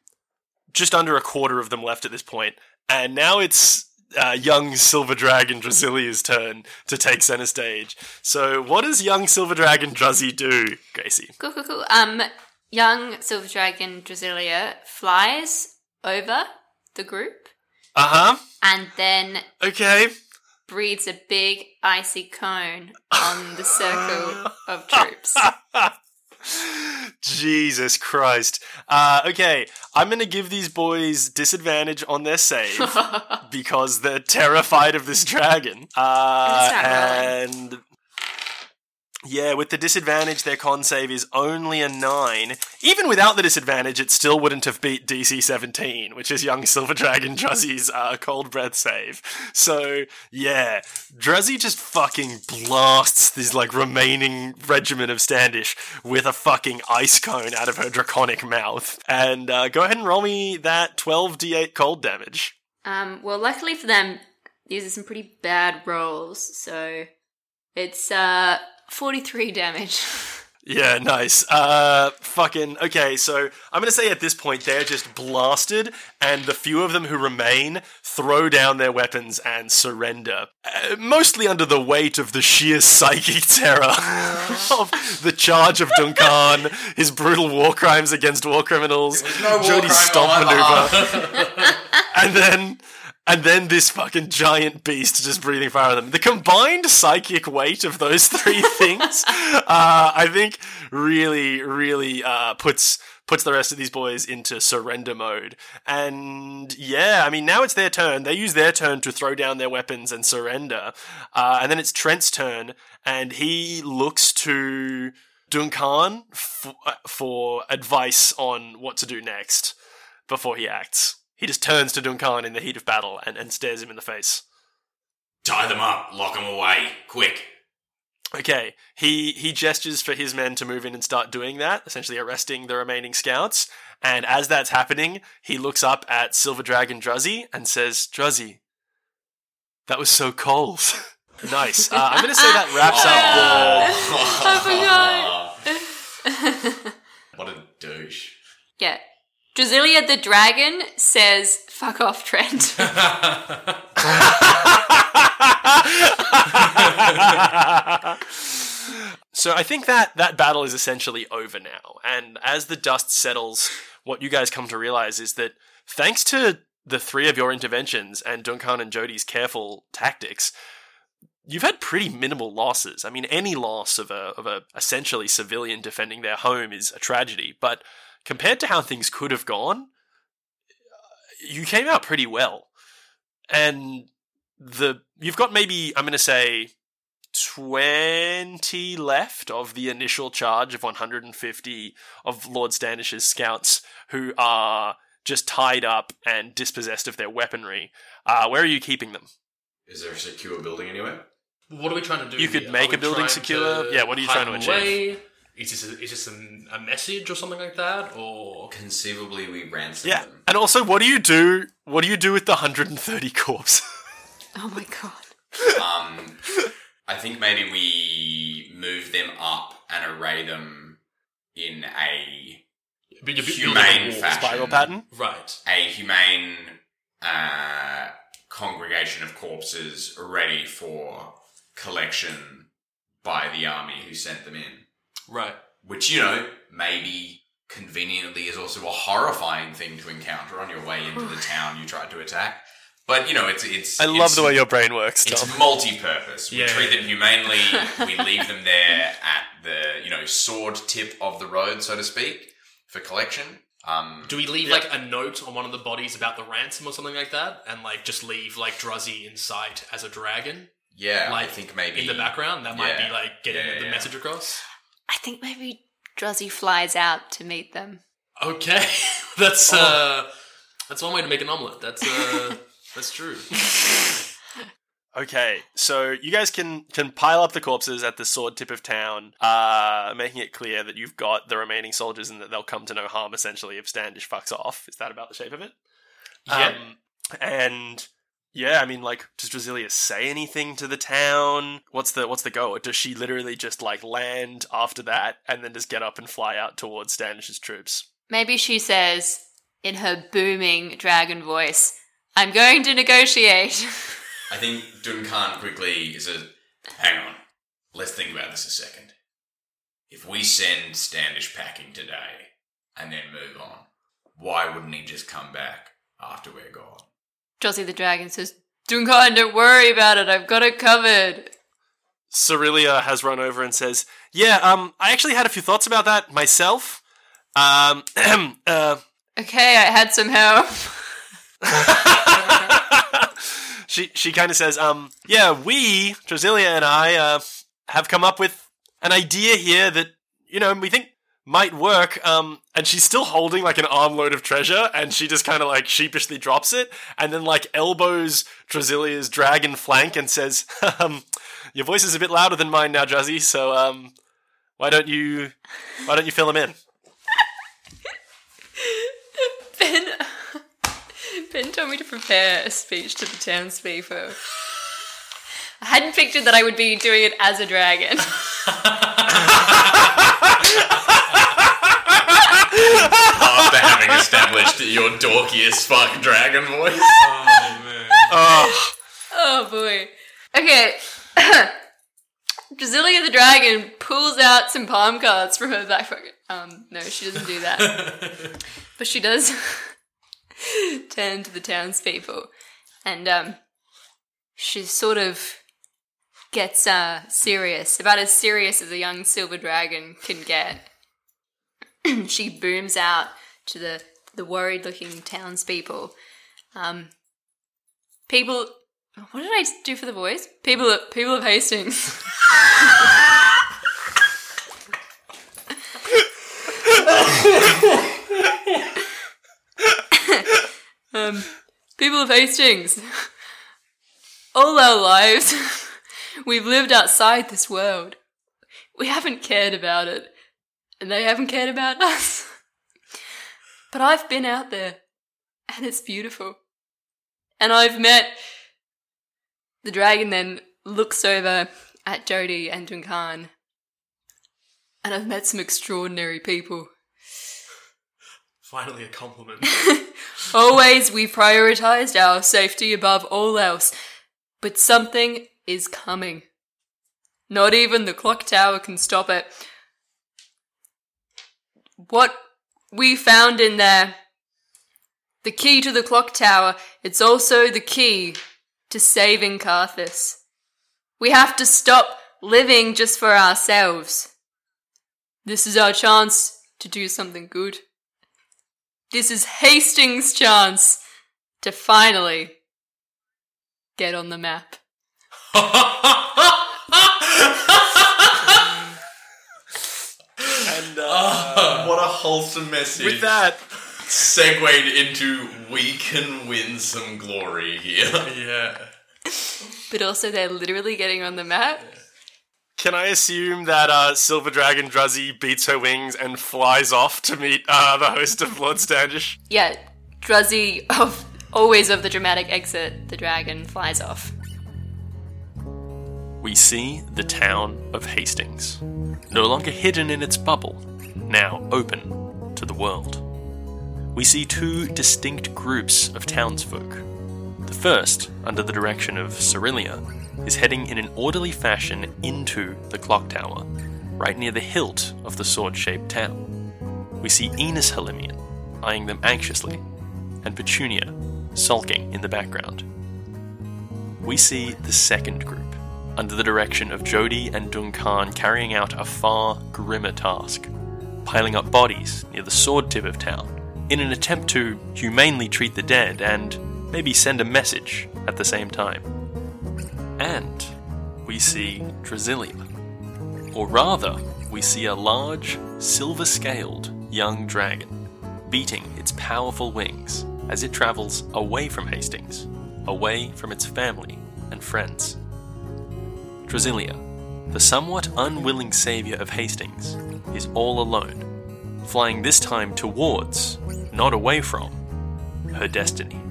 just under a quarter of them left at this point. And now it's uh, young Silver Dragon Drasilia's turn to take center stage. So, what does young Silver Dragon Druzzy do, Gracie? Cool, cool, cool. Um, young silver dragon Drasilia flies over the group Uh huh. and then Okay. breathes a big icy cone on the circle [laughs] of troops. Jesus Christ. Uh, okay, I'm going to give these boys disadvantage on their save [laughs] because they're terrified of this dragon. Uh, and yeah, with the disadvantage, their con save is only a 9. Even without the disadvantage, it still wouldn't have beat DC 17, which is young Silver Dragon Druzzy's uh, cold breath save. So, yeah, Druzzy just fucking blasts this, like, remaining regiment of Standish with a fucking ice cone out of her draconic mouth. And uh, go ahead and roll me that 12d8 cold damage. Um, well, luckily for them, these are some pretty bad rolls, so it's uh 43 damage. [laughs] Yeah, nice. Uh, fucking okay. So I'm gonna say at this point they're just blasted, and the few of them who remain throw down their weapons and surrender, uh, mostly under the weight of the sheer [laughs] psychic terror [laughs] of the charge of Duncan, his brutal war crimes against war criminals, no war Jody's crime stomp maneuver, and then. And then this fucking giant beast just breathing fire on them. The combined psychic weight of those [laughs] three things, uh, I think, really, really uh, puts puts the rest of these boys into surrender mode. And yeah, I mean, now it's their turn. They use their turn to throw down their weapons and surrender. Uh, and then it's Trent's turn, and he looks to Duncan f- uh, for advice on what to do next before he acts. He just turns to Duncan in the heat of battle and, and stares him in the face. Tie them up, lock them away, quick. Okay, he he gestures for his men to move in and start doing that, essentially arresting the remaining scouts. And as that's happening, he looks up at Silver Dragon Druzzy and says, "Druzzy, that was so cold." [laughs] nice. Uh, I'm going to say that wraps up [laughs] the. I forgot. [laughs] What a douche. Yeah. Drasilia the dragon says, fuck off, Trent. [laughs] So I think that that battle is essentially over now. And as the dust settles, what you guys come to realize is that thanks to the three of your interventions and Duncan and Jody's careful tactics, you've had pretty minimal losses. I mean, any loss of a of a essentially civilian defending their home is a tragedy, but compared to how things could have gone, you came out pretty well. And the you've got maybe I'm going to say 20 left of the initial charge of 150 of Lord Standish's scouts who are just tied up and dispossessed of their weaponry. Uh, where are you keeping them? Is there a secure building anywhere? What are we trying to do? You could here? make a building secure? Yeah, what are you trying to achieve? away? Is this a, is this an, a message or something like that, or Conceivably, we ransom Yeah. them. And also, what do you do? What do you do with the 130 corpse? [laughs] oh my god. Um, I think maybe we move them up and array them in a But you're bu- Humane building a wall. fashion. Spiral pattern? Right. a humane uh, congregation of corpses ready for collection by the army who sent them in. Right. Which, you know, maybe conveniently is also a horrifying thing to encounter on your way into the [sighs] town you tried to attack. But, you know, it's. it's I love it's- the way your brain works, Tom. It's multi-purpose. We Yeah. treat them humanely. we [laughs] leave them there at the you know sword tip of the road, so to speak, for collection. Um, Do we leave like a note on one of the bodies about the ransom or something like that, and like just leave like Druzzy in sight as a dragon yeah, like, I think maybe in the background? That might Yeah. be like getting Yeah, the yeah. message across. I think maybe Druzzy flies out to meet them. Okay, [laughs] that's uh, that's one way to make an omelet. That's uh, [laughs] that's true. [laughs] Okay, so you guys can can pile up the corpses at the sword tip of town, uh, making it clear that you've got the remaining soldiers and that they'll come to no harm. Essentially, if Standish fucks off, is that about the shape of it? Yeah. Um, and yeah, I mean, like, does Drasilia say anything to the town? What's the what's the go? Or does she literally just like land after that and then just get up and fly out towards Standish's troops? Maybe she says in her booming dragon voice, I'm going to negotiate. [laughs] I think Duncan quickly is a. Hang on, let's think about this a second. If we send Standish packing today and then move on, why wouldn't he just come back after we're gone? Druzzy the dragon says, Duncan, don't worry about it. I've got it covered. Cerelia has run over and says, "Yeah, um, I actually had a few thoughts about that myself. Um, [clears throat] uh, Okay, I had some help. [laughs] [laughs] she she kind of says, um, yeah, we, Drasilia and I, uh, have come up with an idea here that you know we think might work. Um, and she's still holding like an armload of treasure, and she just kind of like sheepishly drops it, and then like elbows Drasilia's dragon flank and says, um, your voice is a bit louder than mine now, Druzzy. So um, why don't you why don't you fill him in? [laughs] Ben, [laughs] ben told me to prepare a speech to the townspeople. I hadn't pictured that I would be doing it as a dragon. [laughs] dorkiest fucking dragon voice. [laughs] Oh, Oh boy. Okay. [coughs] Drasilia the dragon pulls out some palm cards from her back pocket. Um, no, she doesn't do that. [laughs] but she does [laughs] turn to the townspeople and um she sort of gets uh serious, about as serious as a young silver dragon can get. [clears throat] she booms out to the the worried looking townspeople. Um people what did I do for the voice? People of people of Hastings. [laughs] um, people of Hastings. All our lives, [laughs] we've lived outside this world. We haven't cared about it, and they haven't cared about us. [laughs] But I've been out there, and it's beautiful. And I've met the dragon then looks over at Jody and Duncan. And I've met some extraordinary people. [sighs] Finally, a compliment. [laughs] Always we've prioritized our safety above all else. But something is coming. Not even the clock tower can stop it. What we found in there, the key to the clock tower, it's also the key to saving Carthus. We have to stop living just for ourselves. This is our chance to do something good. This is Hastings' chance to finally get on the map. [laughs] and uh, what a wholesome message. with that, segued into we can win some glory here. [laughs] yeah. But also, they're literally getting on the map. can I assume that uh, Silver Dragon Druzzy beats her wings and flies off to meet uh, the host of Lord Standish? Yeah, Druzzy, of, always of the dramatic exit, the dragon flies off. We see the town of Hastings, no longer hidden in its bubble, now open to the world. We see two distinct groups of townsfolk. The first, under the direction of Cerelia, is heading in an orderly fashion into the clock tower, right near the hilt of the sword shaped town. We see Enos Halimian eyeing them anxiously, and Petunia sulking in the background. We see the second group, under the direction of Jody and Duncan carrying out a far grimmer task, piling up bodies near the sword tip of town in an attempt to humanely treat the dead and maybe send a message at the same time. And we see Drasilia. Or rather, we see a large, silver scaled young dragon beating its powerful wings as it travels away from Hastings, away from its family and friends. Drasilia, the somewhat unwilling savior of Hastings, is all alone, flying this time towards, not away from, her destiny.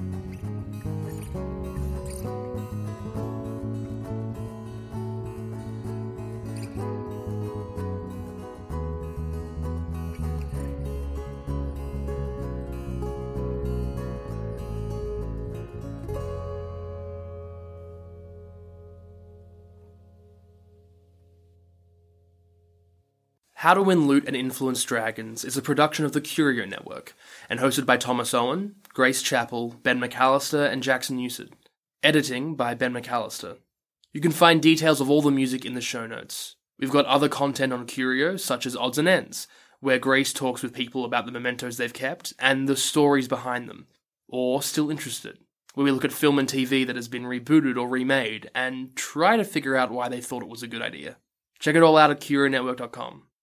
How to Win Loot and Influence Dragons is a production of the Curio Network and hosted by Thomas Owen, Grace Chappell, Ben McAllister, and Jackson Newsett. Editing by Ben McAllister. You can find details of all the music in the show notes. We've got other content on Curio, such as Odds and Ends, where Grace talks with people about the mementos they've kept and the stories behind them. Or Still Interested, where we look at film and TV that has been rebooted or remade and try to figure out why they thought it was a good idea. Check it all out at CurioNetwork.com.